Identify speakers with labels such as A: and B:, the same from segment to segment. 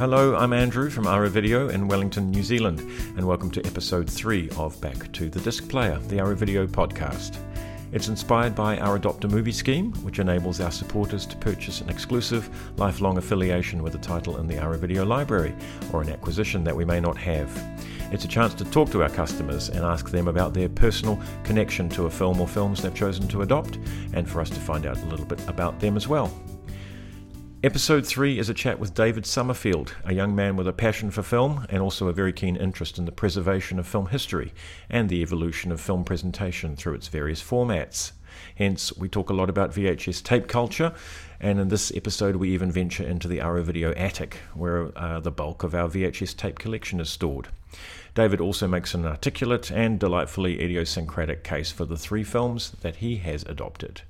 A: Hello, I'm Andrew from Aro Video in Wellington, New Zealand, and welcome to episode 3 of Back to the Disc Player, the Aro Video podcast. It's inspired by our Adopt a Movie scheme, which enables our supporters to purchase an exclusive, lifelong affiliation with a title in the Aro Video library, or an acquisition that we may not have. It's a chance to talk to our customers and ask them about their personal connection to a film or films they've chosen to adopt, and for us to find out a little bit about them as well. Episode 3 is a chat with David Summerfield, a young man with a passion for film and also a very keen interest in the preservation of film history and the evolution of film presentation through its various formats. Hence, we talk a lot about VHS tape culture, and in this episode, we even venture into the Aro Video attic, where uh, the bulk of our VHS tape collection is stored. David also makes an articulate and delightfully idiosyncratic case for the three films that he has adopted.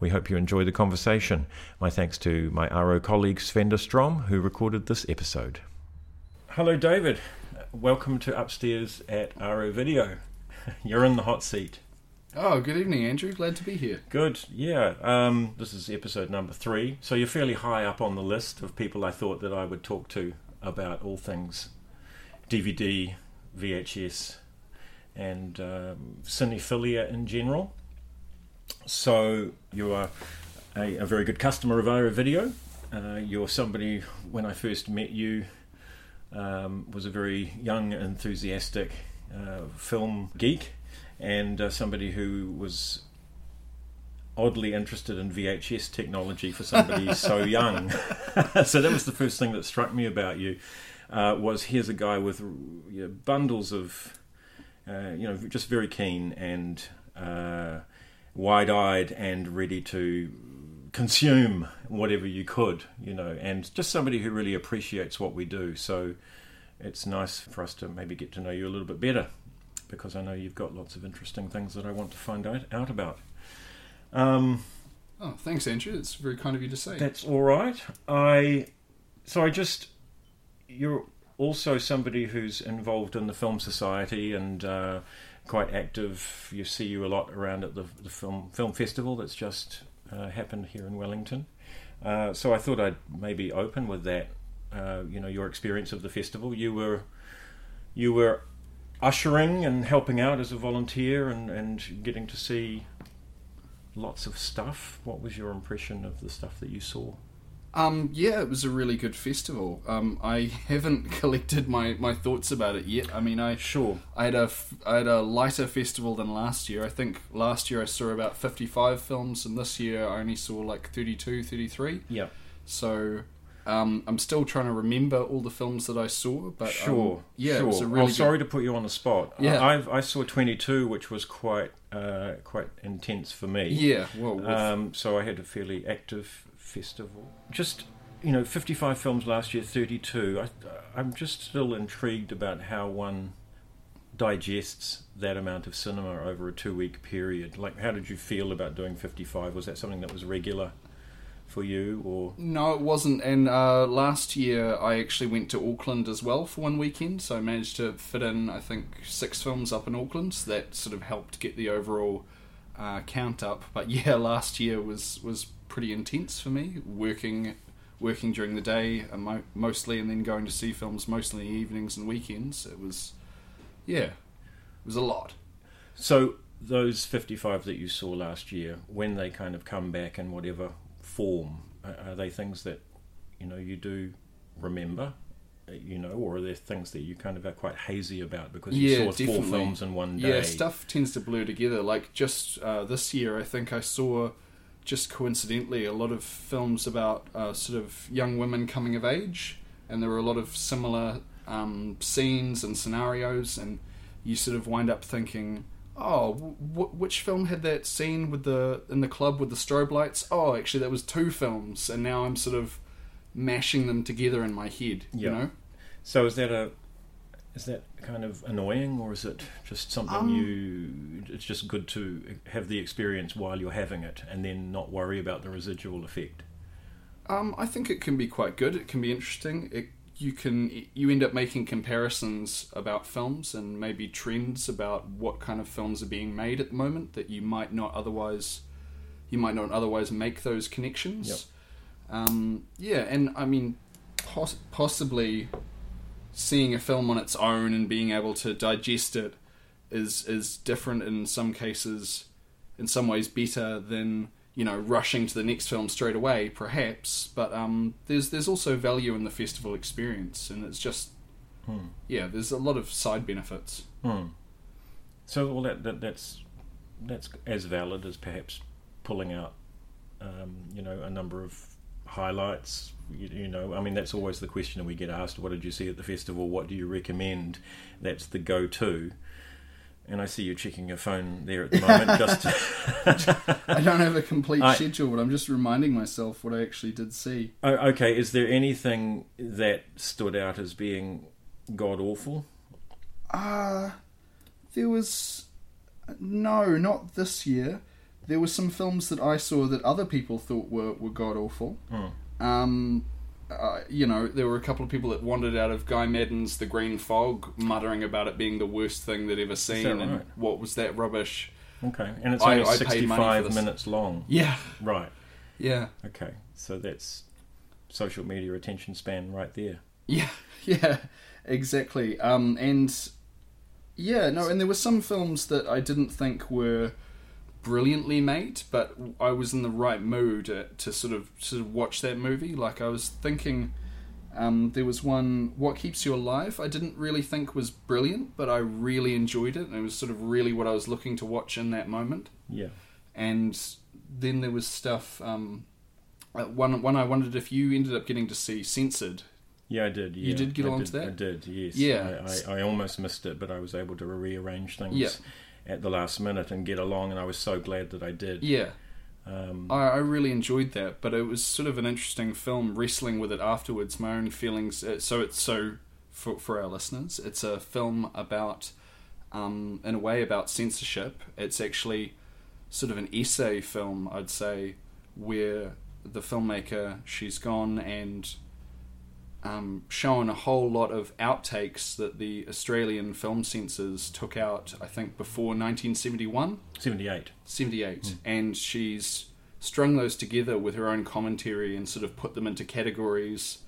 A: We hope you enjoy the conversation. My thanks to my Aro colleague Svenda Strom, who recorded this episode. Hello, David. Welcome to Upstairs at Aro Video. You're in the hot seat.
B: Oh, good evening, Andrew. Glad to be here.
A: Good, yeah. Um, this is episode number three. So you're fairly high up on the list of people I thought that I would talk to about all things DVD, VHS, and um, cinephilia in general. So you are a, a very good customer of Aro Video. Uh, you're somebody, when I first met you, um, was a very young, enthusiastic uh, film geek and uh, somebody who was oddly interested in VHS technology for somebody so young. so that was the first thing that struck me about you. Uh, was here's a guy with you know, bundles of, uh, you know, just very keen and uh, wide-eyed and ready to consume whatever you could, you know, and just somebody who really appreciates what we do. So it's nice for us to maybe get to know you a little bit better because I know you've got lots of interesting things that I want to find out, out about. Um,
B: oh, thanks, Andrew. It's very kind of you to say.
A: That's all right. I so I just you're also somebody who's involved in the film society and uh, quite active. You see you a lot around at the, the film film festival that's just uh, happened here in Wellington. Uh, so I thought I'd maybe open with that. Uh, you know, your experience of the festival. You were you were ushering and helping out as a volunteer and, and getting to see lots of stuff. What was your impression of the stuff that you saw?
B: Um, yeah, it was a really good festival. Um, I haven't collected my, my thoughts about it yet. I mean, I
A: sure
B: I had a I had a lighter festival than last year. I think last year I saw about fifty five films, and this year I only saw like 32, 33.
A: Yeah.
B: So um, I'm still trying to remember all the films that I saw, but
A: sure,
B: um, yeah,
A: sure.
B: it was a really.
A: Well, sorry to put you on the spot.
B: Yeah,
A: I, I saw 22, which was quite uh, quite intense for me.
B: Yeah, well,
A: um, so I had a fairly active festival. Just you know, 55 films last year, 32. I, I'm just still intrigued about how one digests that amount of cinema over a two week period. Like, how did you feel about doing 55? Was that something that was regular? for you or
B: no it wasn't and uh, last year i actually went to auckland as well for one weekend so i managed to fit in i think six films up in auckland so that sort of helped get the overall uh, count up but yeah last year was was pretty intense for me working working during the day uh, mostly and then going to see films mostly in the evenings and weekends it was yeah it was a lot
A: so those 55 that you saw last year when they kind of come back in whatever form? Are they things that you know you do remember? Uh, you know, or are there things that you kind of are quite hazy about because you
B: yeah,
A: saw
B: definitely.
A: four films in one day?
B: Yeah, stuff tends to blur together. Like just uh, this year, I think I saw just coincidentally a lot of films about uh, sort of young women coming of age, and there were a lot of similar um, scenes and scenarios, and you sort of wind up thinking, oh, w- which film had that scene with the in the club with the strobe lights? Oh, actually, that was two films, and now I'm sort of mashing them together in my head. You know.
A: So is that a is that kind of annoying, or is it just something um, you? It's just good to have the experience while you're having it, and then not worry about the residual effect.
B: Um, I think it can be quite good. It can be interesting. It you can you end up making comparisons about films and maybe trends about what kind of films are being made at the moment that you might not otherwise you might not otherwise make those connections.
A: Yep.
B: Um, yeah, and I mean, poss- possibly seeing a film on its own and being able to digest it is is different in some cases, in some ways better than you know rushing to the next film straight away, perhaps. But um, there's there's also value in the festival experience, and it's just
A: Hmm.
B: yeah, there's a lot of side benefits.
A: Hmm. So well, that, that that's that's as valid as perhaps pulling out, um, you know, a number of highlights. You, you know, I mean, that's always the question we get asked: What did you see at the festival? What do you recommend? That's the go-to. And I see you checking your phone there at the moment. just
B: I don't have a complete
A: I-
B: schedule, but I'm just reminding myself what I actually did see.
A: oh, okay. Is there anything that stood out as being god awful?
B: Uh, there was no, not this year. There were some films that I saw that other people thought were, were god awful.
A: Hmm.
B: Um, uh, you know, there were a couple of people that wandered out of Guy Maddin's The Green Fog, muttering about it being the worst thing they'd ever seen, and what was that rubbish?
A: Okay, and it's only
B: I for
A: sixty-five minutes long.
B: Yeah,
A: Right.
B: yeah,
A: Okay. So that's social media attention span right there.
B: yeah, yeah, exactly. Um, and yeah, no, and there were some films that I didn't think were brilliantly made, but I was in the right mood to sort of sort of watch that movie. Like I was thinking, um, there was one, "What Keeps You Alive." I didn't really think was brilliant, but I really enjoyed it, and it was sort of really what I was looking to watch in that moment.
A: Yeah.
B: And then there was stuff. Um, uh, one one I wondered if you ended up getting to see censored.
A: Yeah, I did. Yeah.
B: You did get
A: I
B: along
A: did,
B: that?
A: I did. Yes.
B: Yeah.
A: I, I, I almost missed it, but I was able to rearrange things
B: Yeah.
A: At the last minute and get along, and I was so glad that I did.
B: Yeah,
A: Um,
B: I, I really enjoyed that, but it was sort of an interesting film. Wrestling with it afterwards, my own feelings. Uh, so it's so for for our listeners, it's a film about, um, in a way, about censorship. It's actually sort of an essay film, I'd say, where the filmmaker she's gone and um, shown a whole lot of outtakes that the Australian film censors took out. I think before 1971.
A: 78.
B: 78 and she's strung those together with her own commentary and sort of put them into categories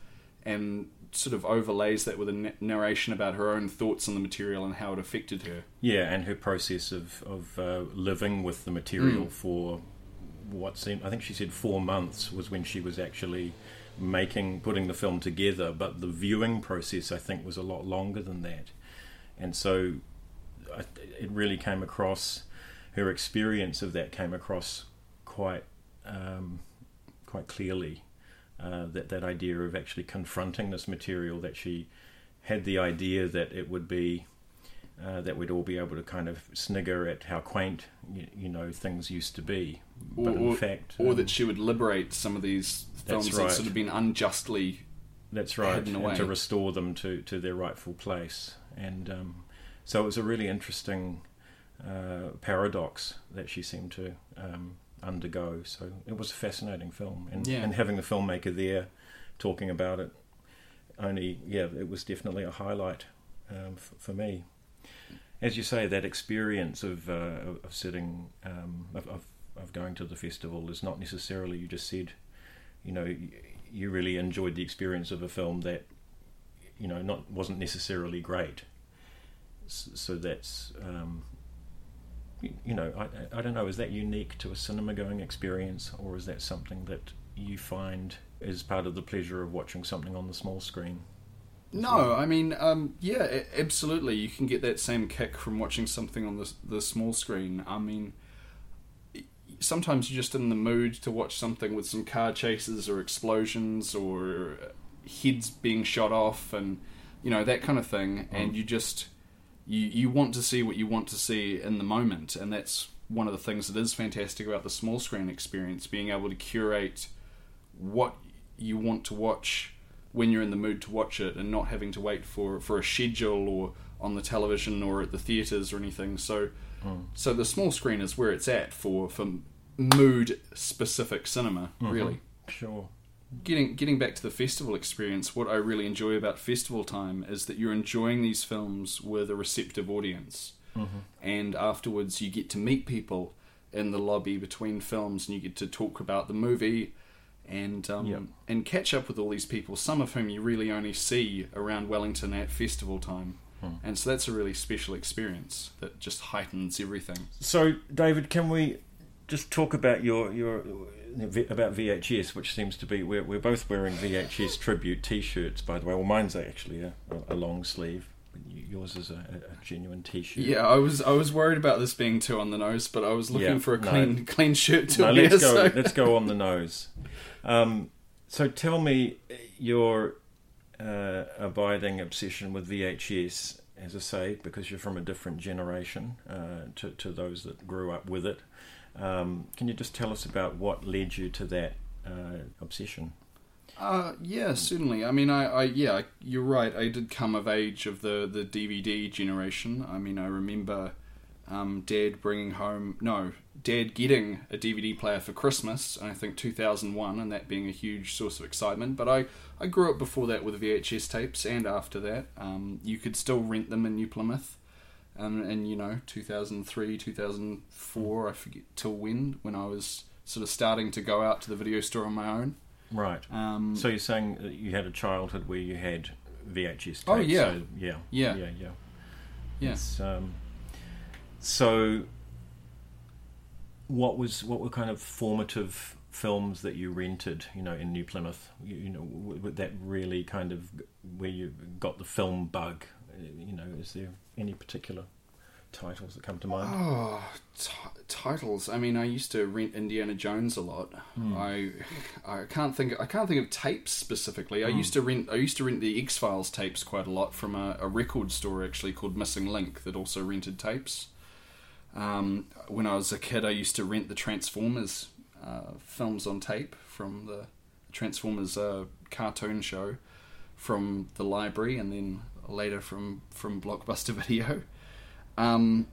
B: and sort of overlays that with a narration about her own thoughts on the material and how it affected her
A: Yeah, and her process of, of uh, living with the material
B: Mm.
A: for what seemed, I think she said four months was when she was actually making, putting the film together, but the viewing process I think was a lot longer than that. And so I, it really came across, her experience of that came across quite, um, quite clearly. Uh, that that idea of actually confronting this material that she had the idea that it would be uh, that we'd all be able to kind of snigger at how quaint you, you know things used to be, but
B: Or-
A: in
B: or-
A: fact,
B: or
A: um,
B: that she would liberate some of these films that
A: right.
B: sort of been unjustly
A: that's right,
B: hidden
A: and
B: away.
A: to restore them to, to their rightful place. And um, so it was a really interesting uh, paradox that she seemed to um, undergo. So it was a fascinating film, and
B: Yeah.
A: and having the filmmaker there talking about it, only yeah, it was definitely a highlight um, f- for me. As you say, that experience of uh, of sitting um, of, of of going to the festival is not necessarily you just said, you know, you, you really enjoyed the experience of a film that, you know, not wasn't necessarily great. So that's, um, you, you know, I, I don't know, is that unique to a cinema going experience, or is that something that you find is part of the pleasure of watching something on the small screen?
B: No, I mean, um, yeah, absolutely. You can get that same kick from watching something on the the small screen. I mean, sometimes you're just in the mood to watch something with some car chases or explosions or heads being shot off and you know that kind of thing, and you just you you want to see what you want to see in the moment, and that's one of the things that is fantastic about the small screen experience, being able to curate what you want to watch when you're in the mood to watch it and not having to wait for, for a schedule or on the television or at the theatres or anything. So hmm. so the small screen is where it's at for, for mood specific cinema, hmm. really.
A: Sure.
B: Getting getting back to the festival experience, what I really enjoy about festival time is that you're enjoying these films with a receptive audience. Mm-hmm. And afterwards you get to meet people in the lobby between films and you get to talk about the movie and um,
A: Yep.
B: and catch up with all these people, some of whom you really only see around Wellington at festival time.
A: Hmm.
B: And so that's a really special experience that just heightens everything.
A: So, David, can we just talk about your your about VHS, which seems to be we're we're both wearing VHS tribute T-shirts, by the way. Well, mine's actually a, a long sleeve. Yours is a, a genuine T-shirt.
B: Yeah, I was I was worried about this being too on the nose, but I was looking
A: Yeah,
B: for a
A: no.
B: clean clean shirt to
A: No,
B: wear.
A: let's go.
B: so-
A: Let's go on the nose. Um, so, tell me your uh, abiding obsession with VHS. As I say, because you're from a different generation uh, to to those that grew up with it. Um, can you just tell us about what led you to that uh, obsession?
B: Uh, yeah, certainly. I mean, I, I, yeah, you're right. I did come of age of the the DVD generation. I mean, I remember um, Dad bringing home, no, Dad getting a DVD player for Christmas. I think 2001, and that being a huge source of excitement. But I, I grew up before that with VHS tapes, and after that, um, you could still rent them in New Plymouth. Um, and you know, 2003, 2004, I forget till when, when I was sort of starting to go out to the video store on my own.
A: Right.
B: Um,
A: So you're saying that you had a childhood where you had VHS tapes?
B: Oh, yeah.
A: So, yeah.
B: Yeah.
A: Yeah. Yeah.
B: Yeah.
A: Um, so, what was what were kind of formative films that you rented? You know, in New Plymouth. You, you know, that really kind of where you got the film bug. Uh, You know, is there any particular titles that come to mind?
B: Oh, t- titles. I mean, I used to rent Indiana Jones a lot. I, I can't think. I can't think of tapes specifically. I used to rent. I used to rent the X Files tapes quite a lot from a, a record store actually called Missing Link that also rented tapes. Um, when I was a kid, I used to rent the Transformers uh, films on tape from the Transformers uh, cartoon show from the library, and then later from from Blockbuster Video. Um,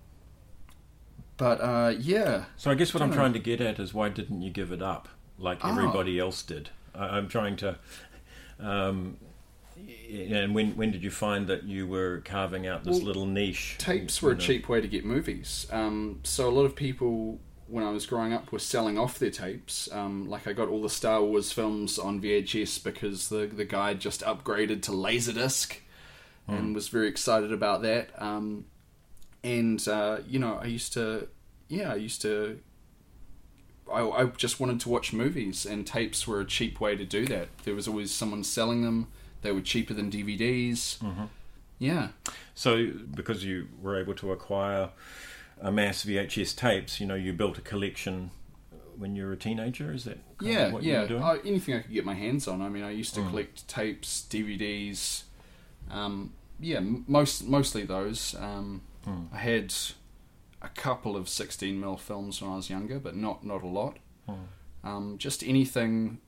B: but uh, yeah,
A: So I guess what I'm
B: Dunno.
A: trying to get at is why didn't you give it up like
B: Ah.
A: everybody else did? I, I'm trying to. Um, and when when did you find that you were carving out this
B: Well,
A: little niche?
B: tapes were a cheap way to get movies. Um, so a lot of people, when I was growing up, were selling off their tapes. Um, like I got all the Star Wars films on VHS because the the guy just upgraded to Laserdisc, and was very excited about that. Um, and uh, you know, I used to, yeah, I used to. I, I just wanted to watch movies, and tapes were a cheap way to do that. There was always someone selling them. They were cheaper than DVDs. Yeah.
A: So because you were able to acquire a mass VHS tapes, you know, you built a collection when you were a teenager. Is that
B: yeah,
A: of what you
B: yeah.
A: were doing?
B: Uh, anything I could get my hands on. I mean, I used to
A: Mm.
B: collect tapes, DVDs. Um, yeah, most mostly those. Um,
A: Mm.
B: I had a couple of 16 mil films when I was younger, but not not a lot.
A: Mm.
B: Um, just anything,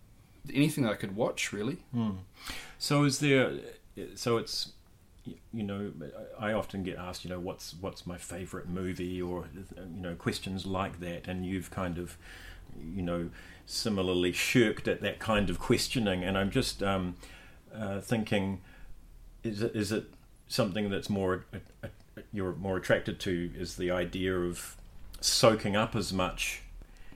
B: anything that I could watch, really.
A: Hmm. So is there? So it's you know I often get asked you know what's what's my favorite movie or you know questions like that, and you've kind of you know similarly shirked at that kind of questioning, and I'm just um, uh, thinking is it is it something that's more you're more attracted to is the idea of soaking up as much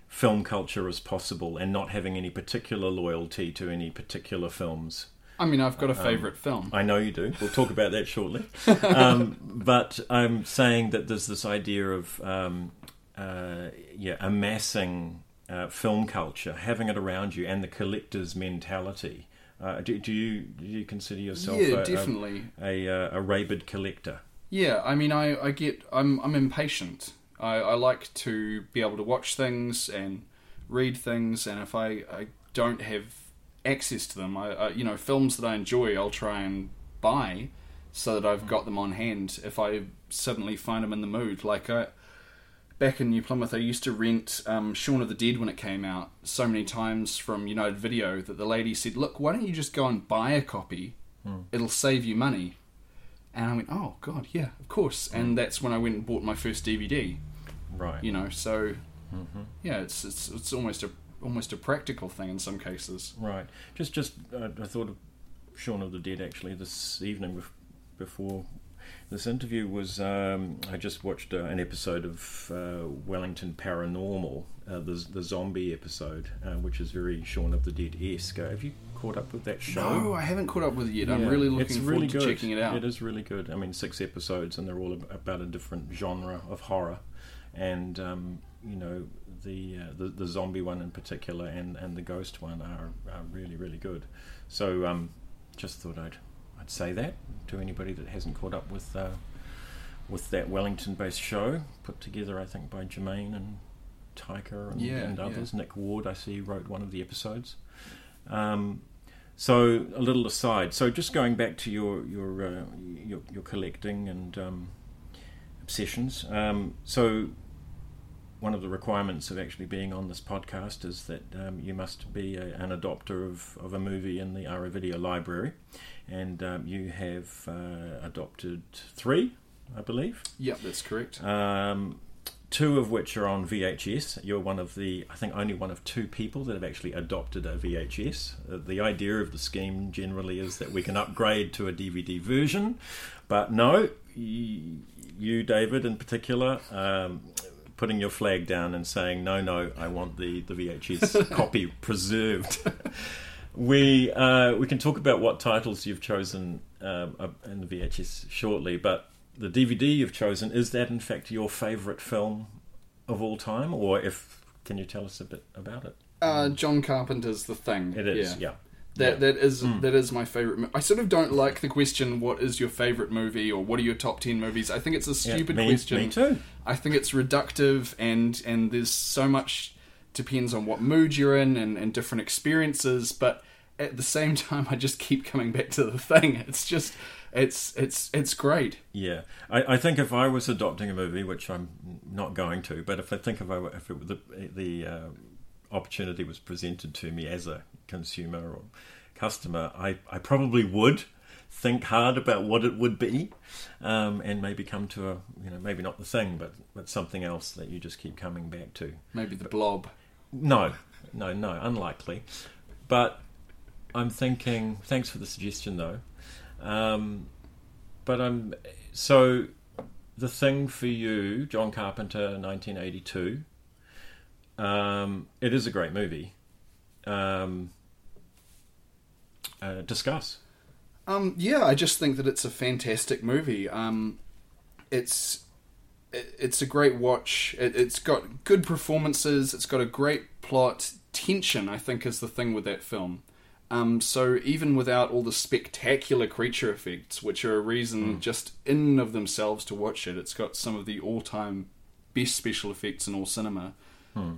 A: film culture as possible and not having any particular loyalty to any particular films.
B: I mean, I've got a
A: Um,
B: favorite film.
A: I know you do. We'll talk about that shortly. Um, but I'm saying that there's this idea of um, uh, yeah amassing uh, film culture, having it around you, and the collector's mentality. Uh, do, do you do you consider yourself
B: yeah,
A: a, a,
B: definitely.
A: a, uh, a rabid collector?
B: Yeah, I mean, I, I get, I'm, I'm impatient. I, I like to be able to watch things and read things, and if I, I don't have access to them, I, I, you know, films that I enjoy, I'll try and buy so that I've got them on hand if I suddenly find them in the mood. Like, I, back in New Plymouth, I used to rent um, Shaun of the Dead when it came out so many times from United Video that the lady said, Look, why don't you just go and buy a copy? It'll save you money. And I went, oh god, yeah, of course. And that's when I went and bought my first DVD.
A: Right.
B: You know, so
A: hmm
B: yeah, it's it's it's almost a almost a practical thing in some cases.
A: Right. Just, just uh, I thought of Shaun of the Dead actually this evening before This interview was um, I just watched uh, an episode of uh, Wellington Paranormal, uh, the the zombie episode, uh, which is very Shaun of the Dead esque. Uh, have you caught up with that show?
B: No, I haven't caught up with it yet. I'm really looking
A: it's
B: forward
A: really
B: to
A: good.
B: checking it out.
A: It is really good. I mean, six episodes, and they're all about a different genre of horror, and um, you know the, uh, the the zombie one in particular, and, and the ghost one are, are really really good. So um, just thought I'd I'd say that to anybody that hasn't caught up with uh, with that Wellington-based show put together, I think by Jemaine and Taika and,
B: Yeah,
A: and
B: yeah.
A: others. Nick Ward, I see, wrote one of the episodes. Um, so a little aside. So just going back to your your uh, your, your collecting and um, obsessions. Um, so one of the requirements of actually being on this podcast is that um, you must be a, an adopter of, of a movie in the Aro Video library, and um, you have uh, adopted three, I believe.
B: Yep, that's correct.
A: Um, two of which are on VHS. You're one of the, I think, only one of two people that have actually adopted a VHS. Uh, the idea of the scheme generally is that we can upgrade to a DVD version, but no, you, you David, in particular. Um, Putting your flag down and saying no, no, I want the, the VHS copy preserved. we uh, we can talk about what titles you've chosen um, in the VHS shortly, but the DVD you've chosen is that in fact your favourite film of all time, or if can you tell us a bit about it?
B: Uh, John Carpenter's The Thing.
A: It is, yeah.
B: That that is
A: Hmm.
B: that is my favorite. Mo- I sort of don't like the question, "What is your favorite movie?" or "What are your top ten movies?" I think it's a
A: Yeah,
B: stupid
A: me,
B: question.
A: Me too.
B: I think it's reductive, and and there's so much depends on what mood you're in and, and different experiences. But at the same time, I just keep coming back to the thing. It's just it's it's it's great.
A: Yeah, I, I think if I was adopting a movie, which I'm not going to, but if I think if I if it, were the the uh, opportunity was presented to me as a consumer or customer, I, I probably would think hard about what it would be, um, and maybe come to a you know maybe not the thing, but but something else that you just keep coming back to.
B: Maybe the Blob.
A: No, no, no, unlikely. But I'm thinking. Thanks for the suggestion, though. Um, but I'm so the thing for you, John Carpenter, 1982. Um, it is a great movie. Um, uh, discuss.
B: Um, yeah, I just think that it's a fantastic movie. Um, it's it, it's a great watch. It, it's got good performances. It's got a great plot. Tension, I think, is the thing with that film. Um, so even without all the spectacular creature effects, which are a reason just in of themselves to watch it, it's got some of the all-time best special effects in all cinema.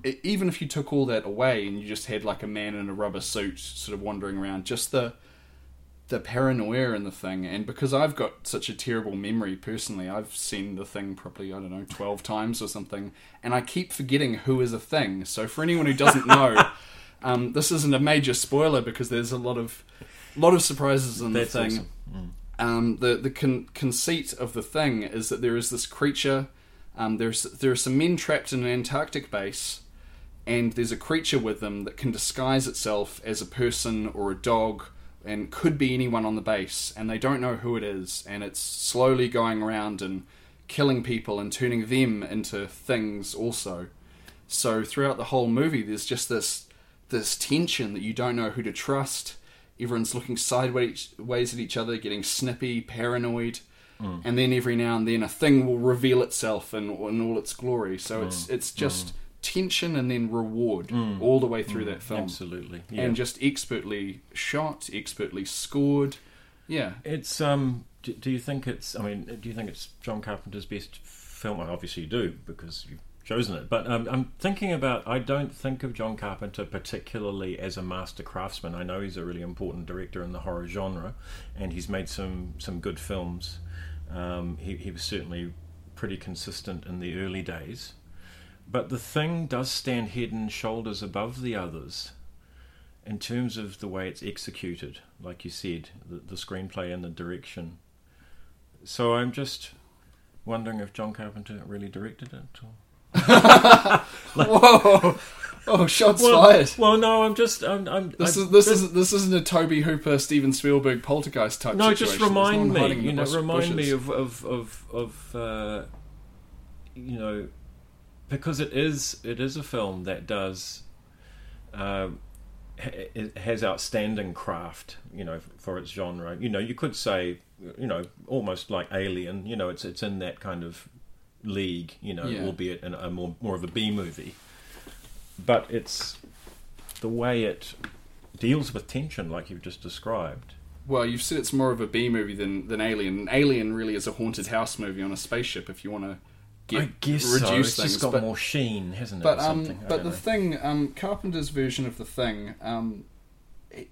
B: E- even if you took all that away and you just had like a man in a rubber suit sort of wandering around, just the the paranoia in the thing, and because I've got such a terrible memory personally, I've seen the thing probably I don't know twelve times or something, and I keep forgetting who is a thing. So for anyone who doesn't know, um, this isn't a major spoiler because there's a lot of lot of surprises in
A: That's
B: the thing.
A: awesome.
B: Um, the the con- conceit of the thing is that there is this creature. Um, there's there are some men trapped in an Antarctic base, and there's a creature with them that can disguise itself as a person or a dog, and could be anyone on the base, and they don't know who it is, and it's slowly going around and killing people and turning them into things also. So throughout the whole movie, there's just this this tension that you don't know who to trust. Everyone's looking sideways ways at each other, getting snippy, paranoid, mm. and then every now and then a thing will reveal itself in, in all its glory. So it's mm. it's just mm. Tension and then reward all the way through that film,
A: Absolutely. Yeah.
B: and just expertly shot, expertly scored. Yeah,
A: It's um. Do, do you think it's? I mean, do you think it's John Carpenter's best film? Well, obviously, you do because you've chosen it. But um, I'm thinking about. I don't think of John Carpenter particularly as a master craftsman. I know he's a really important director in the horror genre, and he's made some some good films. Um, he he was certainly pretty consistent in the early days. But the thing does stand head and shoulders above the others in terms of the way it's executed, like you said, the, the screenplay and the direction. So I'm just wondering if John Carpenter really directed it. Or...
B: Whoa! Oh, shots
A: well,
B: fired!
A: Well, no, I'm just. I'm. I'm
B: This is this is this isn't a Tobe Hooper, Steven Spielberg poltergeist type.
A: no,
B: situation.
A: just
B: There's no
A: remind me. You know, remind me of of of of uh, you know, because it is it is a film that does. Uh, it has outstanding craft, you know, for its genre. You know, you could say, you know, almost like Alien. You know, it's it's in that kind of league. You know,
B: Yeah.
A: albeit in a more more of a B movie, but it's the way it deals with tension, like you've just described.
B: Well, you've said it's more of a B movie than than Alien. Alien really is a haunted house movie on a spaceship. If you want to get
A: I guess
B: reduce
A: so. It's
B: things,
A: just got
B: but,
A: more sheen, hasn't it?
B: but um, but the
A: know.
B: thing, um, Carpenter's version of the thing, um, it-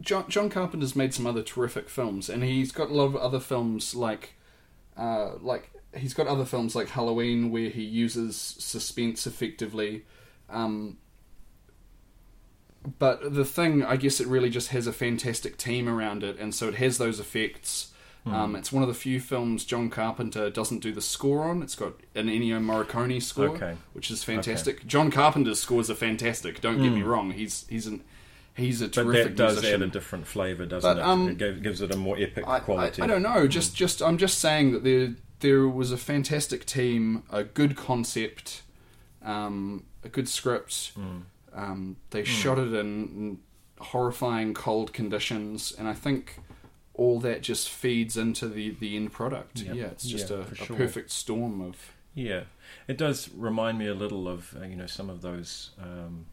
B: John John Carpenter's made some other terrific films, and he's got a lot of other films like, uh, like he's got other films like Halloween where he uses suspense effectively. Um, but the thing, I guess, it really just has a fantastic team around it, and so it has those effects.
A: Hmm.
B: Um, it's one of the few films John Carpenter doesn't do the score on. It's got an Ennio Morricone score,
A: Okay.
B: which is fantastic. John Carpenter's scores are fantastic. Don't get me wrong; he's he's an he's a
A: Hmm. But
B: terrific
A: that does
B: musician.
A: add a different flavour, doesn't
B: But,
A: it?
B: um,
A: it gives, gives it a more epic
B: I, I,
A: quality.
B: I don't know. Just, just, I'm just saying that there, there was a fantastic team, a good concept, um, a good script. Um, they shot it in horrifying cold conditions, and I think all that just feeds into the, the end product.
A: Yep.
B: Yeah, it's just
A: Yeah,
B: a,
A: for
B: a perfect storm of.
A: Yeah, it does remind me a little of uh, you know some of those um,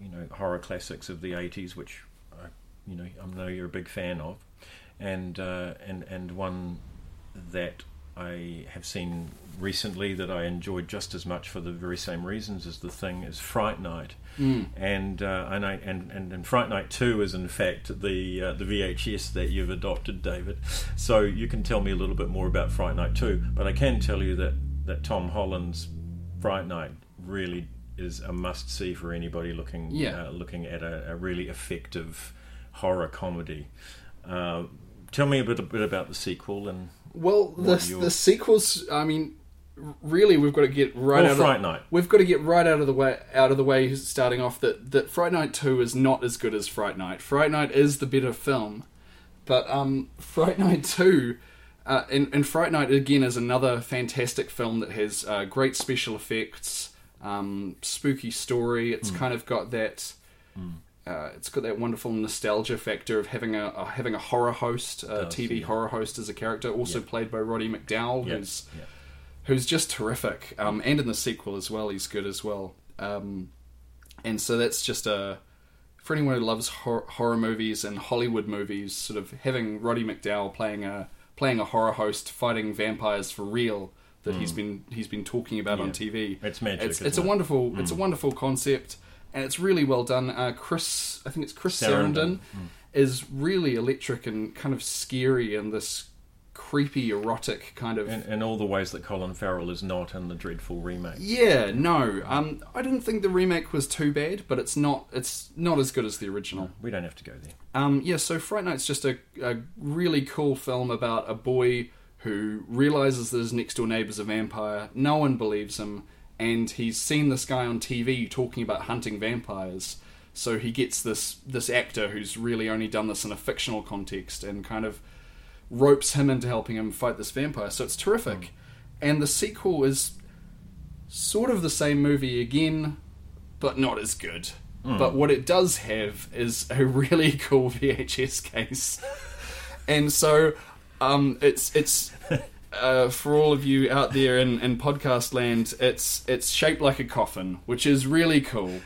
A: you know horror classics of the '80s, which I, you know I know you're a big fan of, and uh, and and one that I have seen recently that I enjoyed just as much for the very same reasons as the thing is Fright Night, and uh, and I and, and and Fright Night Two is in fact the uh, the VHS that you've adopted, David. So you can tell me a little bit more about Fright Night Two, but I can tell you that that Tom Holland's Fright Night really is a must see for anybody looking
B: Yeah.
A: uh, looking at a, a really effective horror comedy. Uh, tell me a bit, a bit about the sequel and
B: Well, the the sequels. I mean, really, we've got to get right
A: Or
B: out
A: Fright
B: of
A: Night.
B: We've got to get right out of the way. Out of the way, starting off that that Fright Night Two is not as good as Fright Night. Fright Night is the better film, but um, Fright Night Two. Uh, and, and Fright Night again is another fantastic film that has uh, great special effects, um, spooky story. It's
A: Hmm.
B: kind of got that. Uh, it's got that wonderful nostalgia factor of having a, a having a horror host, a
A: does,
B: TV
A: yeah.
B: horror host as a character, also played by Roddy McDowall,
A: Yeah,
B: who's
A: yeah.
B: Who's just terrific. Um, and in the sequel as well, he's good as well. Um, and so that's just a for anyone who loves hor- horror movies and Hollywood movies, sort of having Roddy McDowall playing a playing a horror host fighting vampires for real that he's been he's been talking about on
A: Hmm.
B: TV.
A: It's magic,
B: It's, it's a
A: it? Hmm.
B: wonderful it's a wonderful concept and it's really well done. Uh, Chris, I think it's Chris Sarandon,
A: Sarandon.
B: is really electric and kind of scary in this creepy erotic kind of
A: in, in all the ways that Colin Farrell is not in the dreadful remake.
B: Yeah, no. Um, I didn't think the remake was too bad, but it's not. It's not as good as the original.
A: We don't have to go there.
B: Um, yeah. So Fright Night's just a, a really cool film about a boy who realizes that his next door neighbor's a vampire. No one believes him, and he's seen this guy on TV talking about hunting vampires. So he gets this this actor who's really only done this in a fictional context, and kind of ropes him into helping him fight this vampire. So it's terrific. And the sequel is sort of the same movie again, but not as good. But what it does have is a really cool VHS case. and so um, it's it's uh, for all of you out there in, in podcast land, it's it's shaped like a coffin, which is really cool.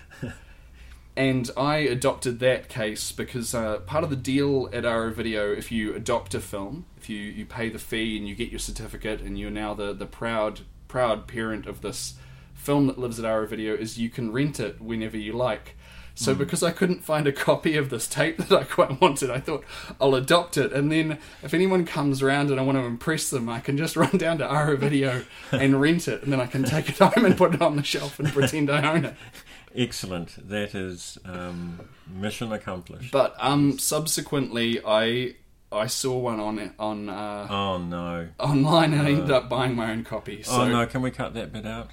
B: And I adopted that case because uh, part of the deal at Aro Video, if you adopt a film, if you, you pay the fee and you get your certificate, and you're now the, the proud proud parent of this film that lives at Aro Video, is you can rent it whenever you like. So because I couldn't find a copy of this tape that I quite wanted, I thought I'll adopt it, and then if anyone comes around and I want to impress them, I can just run down to Aro Video and rent it, and then I can take it home and put it on the shelf and pretend I own it.
A: Excellent. That is um, mission accomplished.
B: But um, subsequently, I I saw one on on uh,
A: oh no.
B: online and I ended up buying my own copy. So
A: oh no. Can we cut that bit out?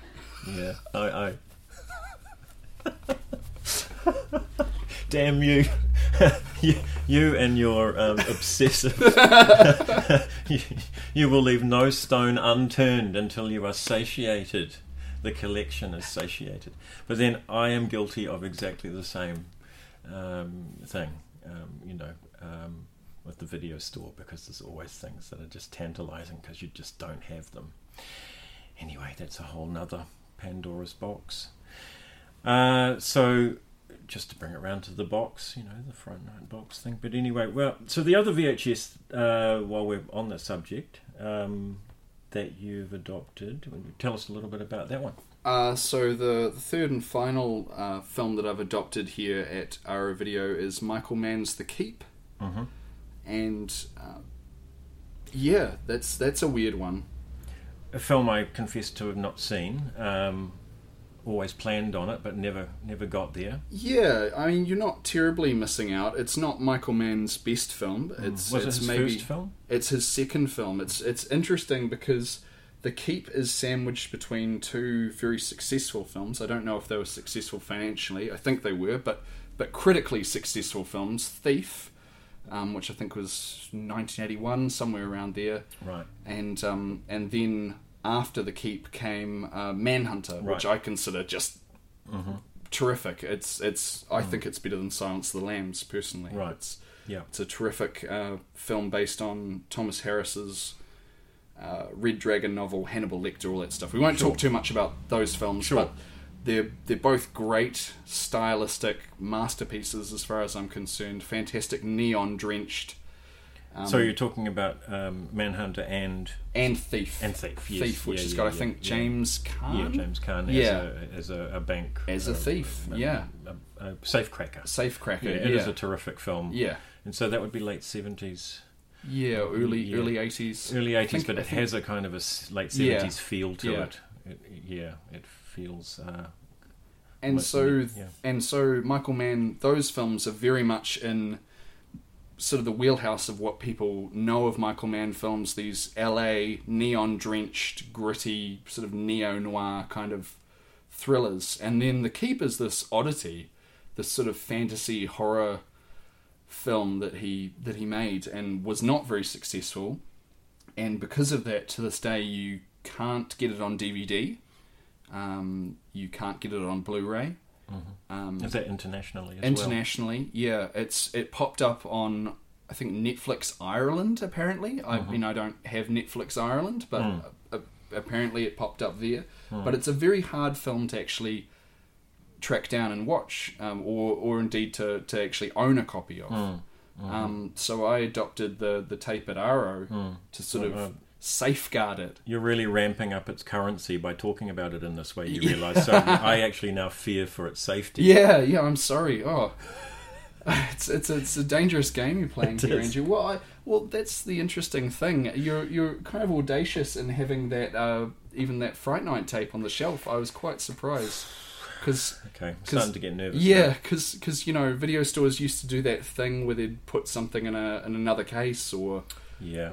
A: Yeah. I. I Damn you. you, you and your um, obsessive. you, you will leave no stone unturned until you are satiated. The collection is satiated. But then I am guilty of exactly the same um, thing, um, you know, um, with the video store because there's always things that are just tantalizing because you just don't have them. Anyway, that's a whole nother Pandora's box. Uh, so just to bring it round to the box, you know, the front note box thing. But anyway, well, so the other VHS, uh, while we're on the subject, um, that you've adopted, tell us a little bit about that one.
B: Uh, so the, the third and final uh, film that I've adopted here at Aro Video is Michael Mann's The Keep,
A: mm-hmm.
B: and uh, yeah, that's that's a weird one.
A: A film I confess to have not seen. Um, always planned on it, but never never got there.
B: Yeah, I mean, you're not terribly missing out. It's not Michael Mann's best film. It's
A: Mm. Was it his
B: maybe
A: first film?
B: it's his second film. It's it's interesting because The Keep is sandwiched between two very successful films. I don't know if they were successful financially. I think they were, but but critically successful films. Thief, um, which I think was 1981, somewhere around there,
A: Right.
B: and um, and then after The Keep came uh, Manhunter, which I consider just
A: Mm-hmm.
B: terrific. It's it's I think it's better than Silence of the Lambs personally.
A: Right.
B: It's
A: Yeah.
B: it's a terrific uh, film based on Thomas Harris's uh, Red Dragon novel, Hannibal Lecter, all that stuff. We won't
A: Sure.
B: talk too much about those films,
A: Sure.
B: but they're they're both great stylistic masterpieces as far as I'm concerned. Fantastic neon drenched. Um,
A: so you're talking about um, Manhunter and
B: and Thief
A: and Thief, yes.
B: Thief, which
A: Yeah,
B: has
A: yeah,
B: got I
A: yeah,
B: think
A: yeah.
B: James
A: yeah, James Caan as, a, as a, a bank
B: As a thief, yeah.
A: a, a safecracker.
B: Safecracker.
A: Yeah,
B: Yeah,
A: it is a terrific film.
B: yeah,
A: And so that would be late seventies,
B: yeah, early
A: Yeah.
B: early eighties,
A: early eighties, but it
B: think-
A: has a kind of a late
B: Yeah.
A: seventies feel to
B: Yeah.
A: it. it. Yeah, it feels. Uh,
B: and so
A: yeah.
B: and so Michael Mann, those films are very much in sort of the wheelhouse of what people know of Michael Mann films. These L.A. neon drenched, gritty, sort of neo noir kind of thrillers, and then The Keep is this oddity, this sort of fantasy horror film that he that he made and was not very successful, and because of that, to this day you can't get it on DVD. Um, you can't get it on Blu-ray. Um,
A: is that internationally as
B: internationally, yeah, it's it popped up on I think Netflix Ireland. Apparently, I
A: Mm-hmm.
B: mean I don't have Netflix Ireland, but
A: Hmm.
B: uh, apparently it popped up there. But it's a very hard film to actually track down and watch, um, or or indeed to, to actually own a copy of.
A: well? Mm,
B: Um, so I adopted the the tape at Aro to sort of
A: Uh,
B: safeguard it.
A: You're really ramping up its currency by talking about it in this way. You
B: Yeah.
A: realise. So I actually now fear for its safety.
B: Yeah, yeah. I'm sorry. Oh, it's it's it's a dangerous game you're playing
A: It
B: here,
A: is.
B: Andrew. Well, I, well, that's the interesting thing. You're you're kind of audacious in having that uh, even that Fright Night tape on the shelf. I was quite surprised because
A: Okay, I'm
B: 'Cause-
A: starting to get nervous.
B: yeah, because because you know video stores used to do that thing where they'd put something in a in another case or.
A: Yeah.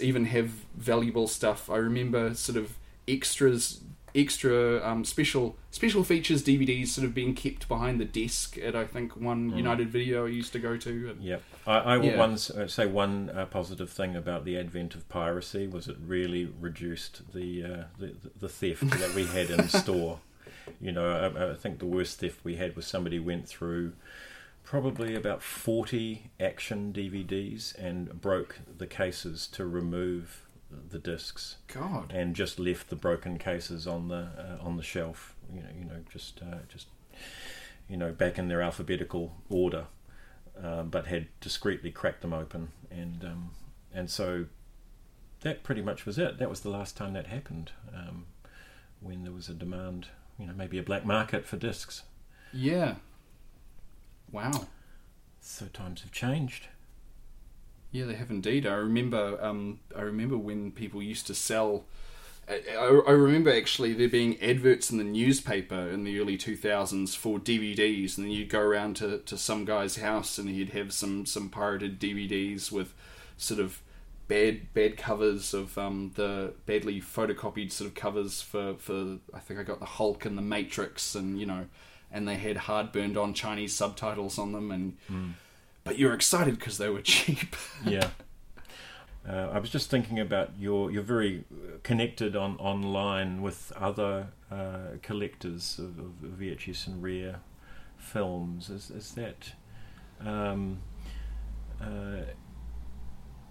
B: even have valuable stuff. I remember sort of extras, extra um, special special features DVDs sort of being kept behind the desk at I think one
A: Mm.
B: United Video I used to go to. And,
A: Yep. I, I will
B: Yeah.
A: once uh, say one uh, positive thing about the advent of piracy was it really reduced the uh, the, the theft that we had in store. You know, I, I think the worst theft we had was somebody went through probably about 40 action DVDs and broke the cases to remove the discs
B: God,
A: and just left the broken cases on the uh, on the shelf. You know, you know, just uh, just you know, back in their alphabetical order, uh, but had discreetly cracked them open, and um, and so that pretty much was it. That was the last time that happened, um, when there was a demand, you know, maybe a black market for discs.
B: yeah, wow.
A: So times have changed.
B: Yeah, they have indeed. I remember. Um, I remember when people used to sell. I, remember actually there being adverts in the newspaper in the early two thousands for DVDs, and then you'd go around to, to some guy's house and he'd have some some pirated DVDs with sort of bad bad covers of um, the badly photocopied sort of covers for for I think I got the Hulk and the Matrix and you know and they had hard burned on Chinese subtitles on them, and but you're excited because they were cheap.
A: yeah. Uh, I was just thinking about your. You're very connected on online with other uh, collectors of, of VHS and rare films. Is is that? Um, uh,